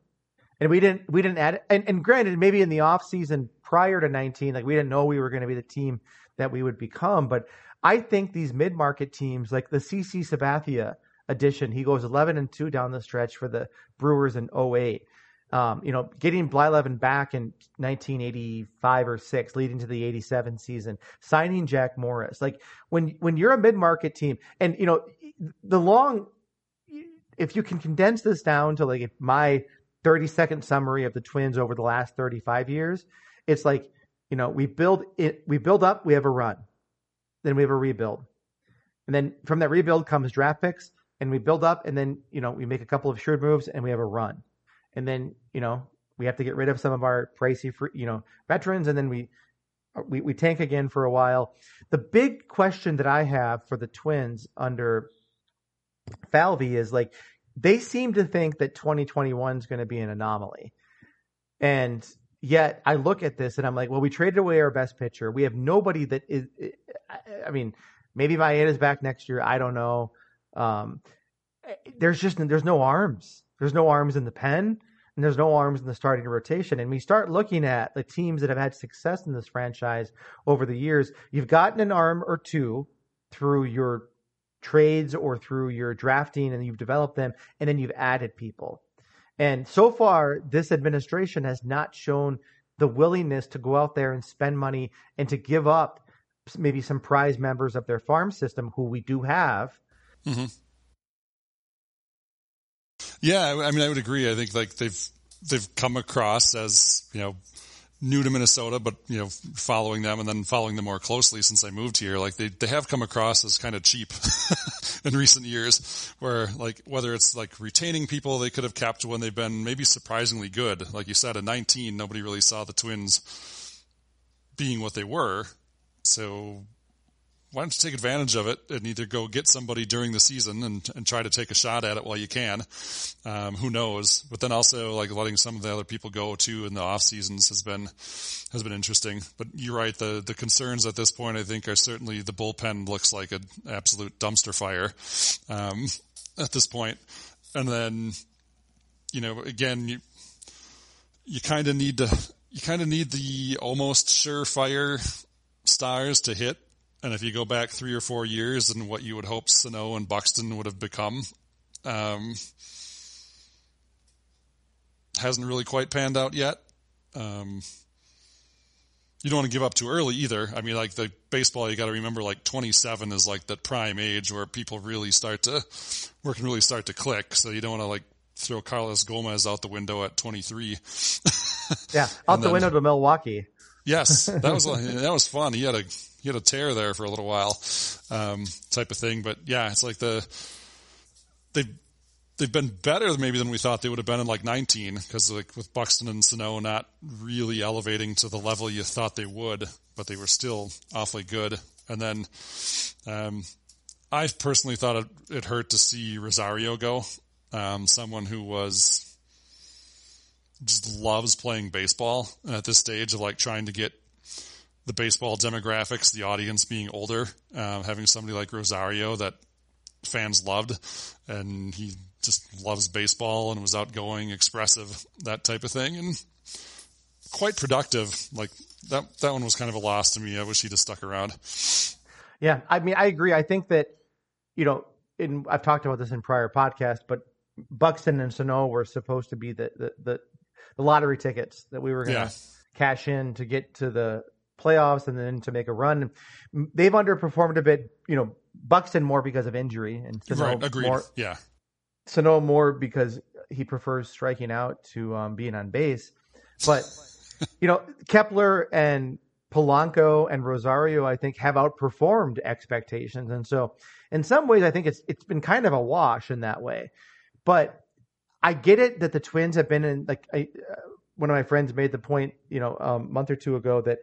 and we didn't we didn't add. And, and granted, maybe in the off season prior to 19, like we didn't know we were going to be the team that we would become. But I think these mid market teams, like the CC Sabathia addition, he goes 11 and two down the stretch for the Brewers in 08. Um, you know, getting Blyleven back in 1985 or six, leading to the 87 season, signing Jack Morris. Like when when you're a mid market team, and you know the long, if you can condense this down to like my 30 second summary of the Twins over the last 35 years, it's like you know we build it, we build up, we have a run, then we have a rebuild, and then from that rebuild comes draft picks, and we build up, and then you know we make a couple of shrewd moves, and we have a run and then you know we have to get rid of some of our pricey, you know, veterans, and then we we we tank again for a while. The big question that I have for the Twins under Falvey is like they seem to think that 2021 is going to be an anomaly, and yet I look at this and I'm like, well, we traded away our best pitcher. We have nobody that is. I mean, maybe Maeda's back next year. I don't know. Um, there's just there's no arms. There's no arms in the pen, and there's no arms in the starting rotation. And we start looking at the teams that have had success in this franchise over the years. You've gotten an arm or two through your trades or through your drafting, and you've developed them, and then you've added people. And so far, this administration has not shown the willingness to go out there and spend money and to give up maybe some prize members of their farm system, who we do have. Mm-hmm. Yeah, I mean, I would agree. I think like they've they've come across as you know new to Minnesota, but you know following them and then following them more closely since I moved here. Like they they have come across as kind of cheap (laughs) in recent years, where like whether it's like retaining people they could have kept when they've been maybe surprisingly good. Like you said, in 19, nobody really saw the Twins being what they were. So why don't you take advantage of it and either go get somebody during the season and, and try to take a shot at it while you can. Um, who knows? But then also like letting some of the other people go too in the off seasons has been, has been interesting. But you're right. The, the concerns at this point, I think are certainly the bullpen looks like an absolute dumpster fire. Um, at this point. and then, you know, again, you, you kind of need to, you kind of need the almost surefire stars to hit. And if you go back three or four years and what you would hope Sano and Buxton would have become, um, hasn't really quite panned out yet. Um, you don't want to give up too early either. I mean, like the baseball, you got to remember like 27 is like that prime age where people really start to, where can really start to click. So you don't want to like throw Carlos Gomez out the window at 23. (laughs) yeah. Out the then, window to Milwaukee. yes. That was, (laughs) that was fun. He had a, he had a tear there for a little while, um, type of thing. But yeah, it's like the, they they've been better maybe than we thought they would have been in like 19 because like with Buxton and Sano not really elevating to the level you thought they would, but they were still awfully good. And then, um, I personally thought it, it, hurt to see Rosario go. Um, someone who was just loves playing baseball and at this stage of like trying to get the baseball demographics, the audience being older, um, having somebody like Rosario that fans loved and he just loves baseball and was outgoing, expressive, that type of thing, and quite productive. Like that that one was kind of a loss to me. I wish he'd have stuck around. Yeah, I mean, I agree. I think that you know, in I've talked about this in prior podcasts, but Buxton and Sano were supposed to be the the the, the lottery tickets that we were going to yeah. cash in to get to the playoffs and then to make a run. They've underperformed a bit, you know, Buxton more because of injury and Sano right, agreed. more yeah. Sano more because he prefers striking out to um, being on base. But you know, Kepler and Polanco and Rosario, I think, have outperformed expectations, and so in some ways, I think it's it's been kind of a wash in that way. But I get it that the Twins have been in like I, uh, one of my friends made the point, you know, um, a month or two ago that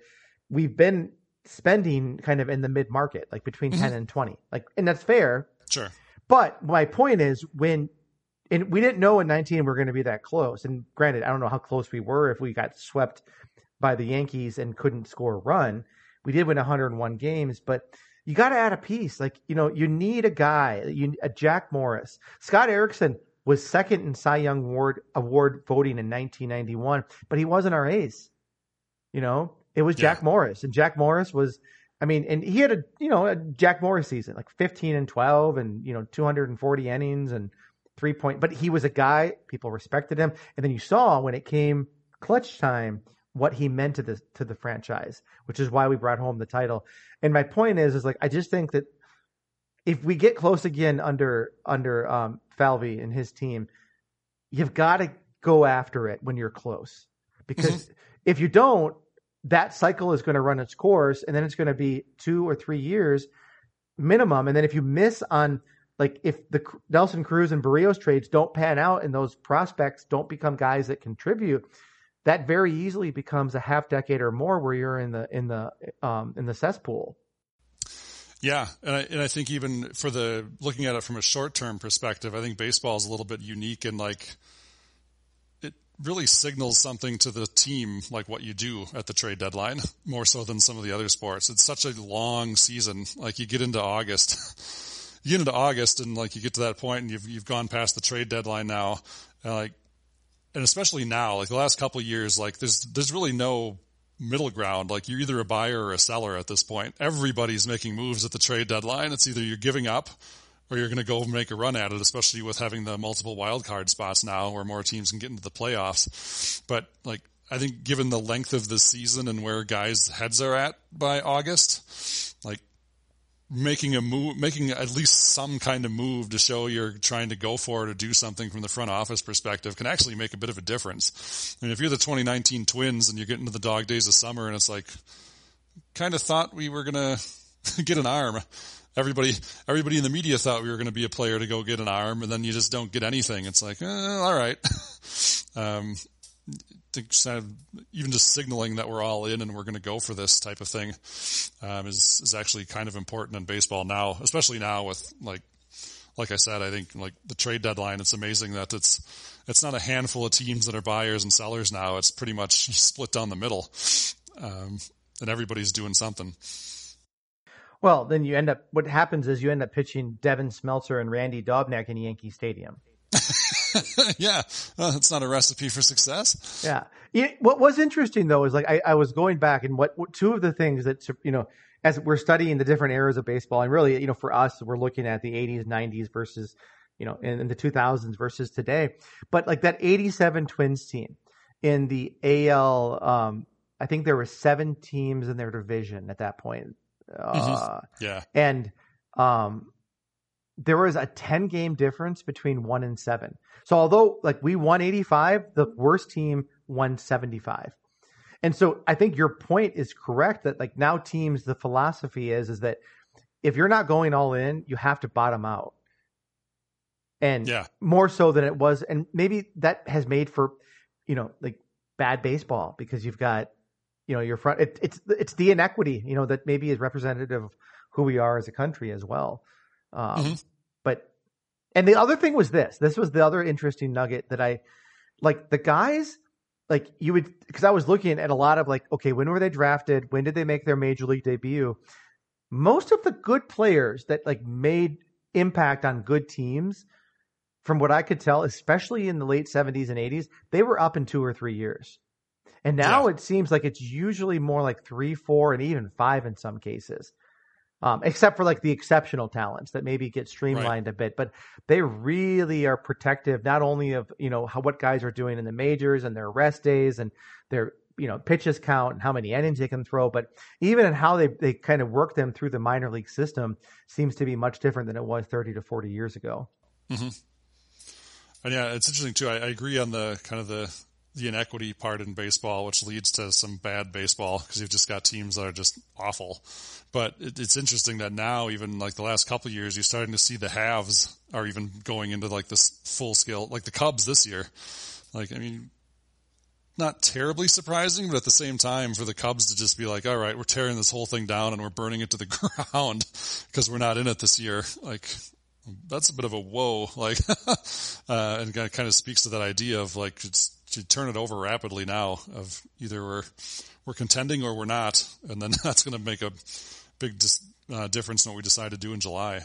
we've been spending kind of in the mid market, like between mm-hmm. ten and twenty, like, and that's fair. Sure. But my point is when and we didn't know in 19 we are going to be that close. And granted, I don't know how close we were if we got swept by the Yankees and couldn't score a run. We did win 101 games, but you got to add a piece. Like, you know, you need a guy, you, a Jack Morris. Scott Erickson was second in Cy Young Award, award voting in 1991, but he wasn't our ace. You know, it was Jack Morris, and Jack Morris was, I mean, and he had a, you know, a Jack Morris season, like 15 and 12 and, you know, 240 innings and three point, but he was a guy, people respected him. And then you saw when it came clutch time, what he meant to the, to the franchise, which is why we brought home the title. And my point is, is like, I just think that if we get close again under, under, um, Falvey and his team, you've got to go after it when you're close because mm-hmm. if you don't, that cycle is going to run its course and then it's going to be two or three years minimum. And then if you miss on like if the Nelson Cruz and Berrios trades don't pan out and those prospects don't become guys that contribute, that very easily becomes a half decade or more where you're in the in the um, in the cesspool. Yeah, and I, and I think even for the looking at it from a short term perspective, I think baseball is a little bit unique in like really signals something to the team, like what you do at the trade deadline, (laughs) more so than some of the other sports. It's such a long season. Like you get into August. (laughs) you get into August and like you get to that point and you've you've gone past the trade deadline now, and like, and especially now, like the last couple of years, like there's there's really no middle ground. Like you're either a buyer or a seller at this point. Everybody's making moves at the trade deadline. It's either you're giving up or you're going to go make a run at it, especially with having the multiple wild card spots now where more teams can get into the playoffs. But like, I think given the length of the season and where guys' heads are at by August, like making a move, making at least some kind of move to show you're trying to go for it or do something from the front office perspective can actually make a bit of a difference. I mean, if you're the 2019 Twins and you're getting to the dog days of summer and it's like, kind of thought we were gonna (laughs) get an arm. Everybody, everybody in the media thought we were going to be a player to go get an arm, and then you just don't get anything. It's like, eh, all right. (laughs) um, kind of even just signaling that we're all in and we're going to go for this type of thing um, is is actually kind of important in baseball now, especially now with like like I said, I think like the trade deadline. It's amazing that it's it's not a handful of teams that are buyers and sellers now. It's pretty much (laughs) split down the middle, um, and everybody's doing something. Well, then you end up. What happens is you end up pitching Devin Smeltzer and Randy Dobnak in Yankee Stadium. (laughs) yeah, well, that's not a recipe for success. Yeah. It, what was interesting though is like I, I was going back and what, what two of the things that you know as we're studying the different eras of baseball and really you know for us we're looking at the 80s 90s versus you know in, in the 2000s versus today but like that 87 twins team in the al um i think there were seven teams in their division at that point Mm-hmm. uh, Yeah, and um there was a 10 game difference between 1 and 7 so although like we won 85 the worst team won 75 and so i think your point is correct that like now teams the philosophy is is that if you're not going all in you have to bottom out and Yeah. more so than it was and maybe that has made for you know like bad baseball because you've got you know your front it, it's it's the inequity you know that maybe is representative of who we are as a country as well. Um, Mhm. but and the other thing was this this was the other interesting nugget that i like the guys like you would because i was looking at a lot of like okay when were they drafted? When did they make their major league debut? Most of the good players that like made impact on good teams from what i could tell especially in the late 70s and 80s they were up in two or three years and now Yeah. it seems like it's usually more like three four and even five in some cases um, except for like the exceptional talents that maybe get streamlined a bit but they really are protective not only of you know how what guys are doing in the majors and their rest days and their you know pitches count and how many innings they can throw but even in how they, they kind of work them through the minor league system seems to be much different than it was 30 to 40 years ago and yeah, it's interesting too. I, I agree on the kind of the the inequity part in baseball, which leads to some bad baseball because you've just got teams that are just awful. But it, it's interesting that now, even like the last couple years, you're starting to see the halves are even going into like this full scale, like the Cubs this year. Like, I mean, not terribly surprising, but at the same time, for the Cubs to just be like, all right, we're tearing this whole thing down and we're burning it to the (laughs) ground because we're not in it this year. Like, that's a bit of a whoa, like, (laughs) uh, and kind of speaks to that idea of like, it's, you turn it over rapidly now of either we're, we're contending or we're not. And then (laughs) that's going to make a big dis, uh, difference in what we decide to do in July.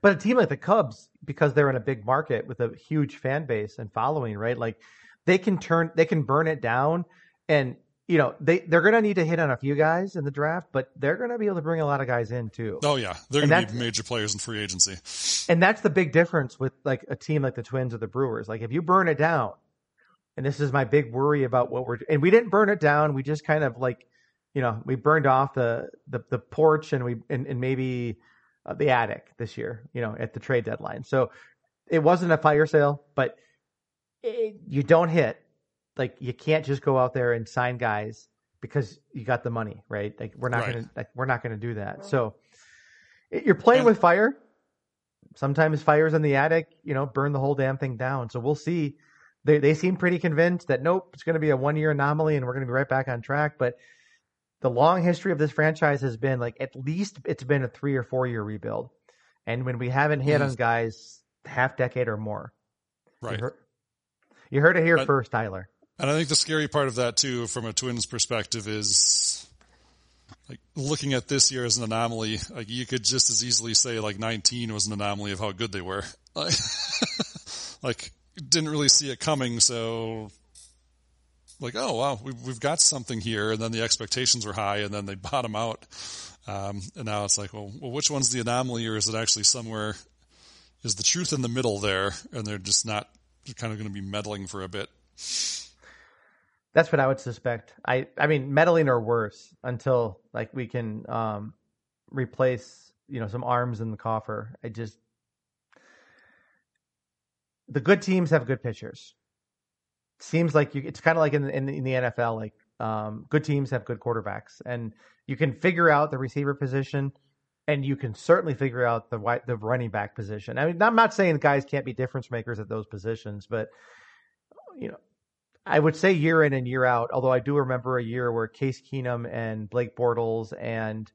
But a team like the Cubs, because they're in a big market with a huge fan base and following, right? Like they can turn, they can burn it down, and you know they they're going to need to hit on a few guys in the draft, but they're going to be able to bring a lot of guys in too. Oh yeah, they're going to be major players in free agency. And that's the big difference with like a team like the Twins or the Brewers. Like if you burn it down, and this is my big worry about what we're and we didn't burn it down. We just kind of like, you know, we burned off the the, the porch and we and, and maybe uh, the attic this year. You know, at the trade deadline. So it wasn't a fire sale, but it, you don't hit. Like you can't just go out there and sign guys because you got the money, right? Like we're not Right. gonna like we're not gonna do that. So it- you're playing And- with fire. Sometimes fires in the attic, you know, burn the whole damn thing down. So we'll see. They they seem pretty convinced that nope, it's going to be a one year anomaly and we're going to be right back on track. But the long history of this franchise has been like at least it's been a three or four year rebuild, and when we haven't hit on mm-hmm. guys half decade or more, Right. You heard, you heard it here first, Tyler. And I think the scary part of that too, from a Twins perspective, is like looking at this year as an anomaly. Like you could just as easily say like 19 was an anomaly of how good they were. (laughs) Like, like didn't really see it coming, so like oh wow, we've we've got something here, and then the expectations were high, and then they (laughs) bottom out. Um, and now it's like, well, well, which one's the anomaly, or is it actually somewhere? Is the truth in the middle there, and they're just not they're kind of going to be meddling for a bit? That's what I would suspect. I I mean meddling or worse until like we can um replace you know some arms in the coffer. I just the good teams have good pitchers. Seems like you. It's kind of like in the, in in the NFL. Like um, good teams have good quarterbacks, and you can figure out the receiver position, and you can certainly figure out the the running back position. I mean, I'm not saying guys can't be difference makers at those positions, but you know, I would say year in and year out. Although I do remember a year where Case Keenum and Blake Bortles and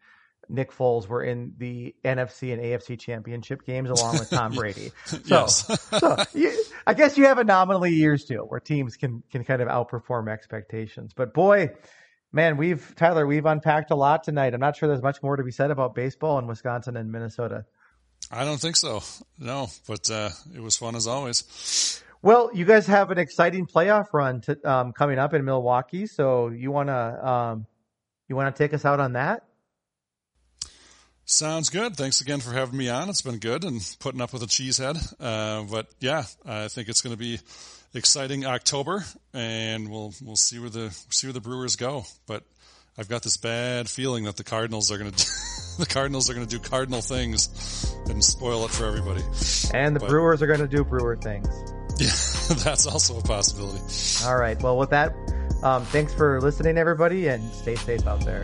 Nick Foles were in the NFC and AFC championship games along with Tom (laughs) Brady. So, yes. so (laughs) you, I guess you have anomaly years too, where teams can can kind of outperform expectations. But boy, man, we've Tyler, we've unpacked a lot tonight. I'm not sure there's much more to be said about baseball in Wisconsin and Minnesota. I don't think so. No, but uh, it was fun as always. Well, you guys have an exciting playoff run to, um, coming up in Milwaukee, so you wanna um, you wanna take us out on that? Sounds good. Thanks again for having me on. It's been good and putting up with a cheesehead. Uh, but yeah, I think it's going to be exciting October, and we'll we'll see where the see where the Brewers go. But I've got this bad feeling that the Cardinals are going (laughs) to the Cardinals are going to do Cardinal things and spoil it for everybody. And the But- Brewers are going to do Brewer things. (laughs) Yeah, that's also a possibility. All right. Well, with that, um, thanks for listening, everybody, and stay safe out there.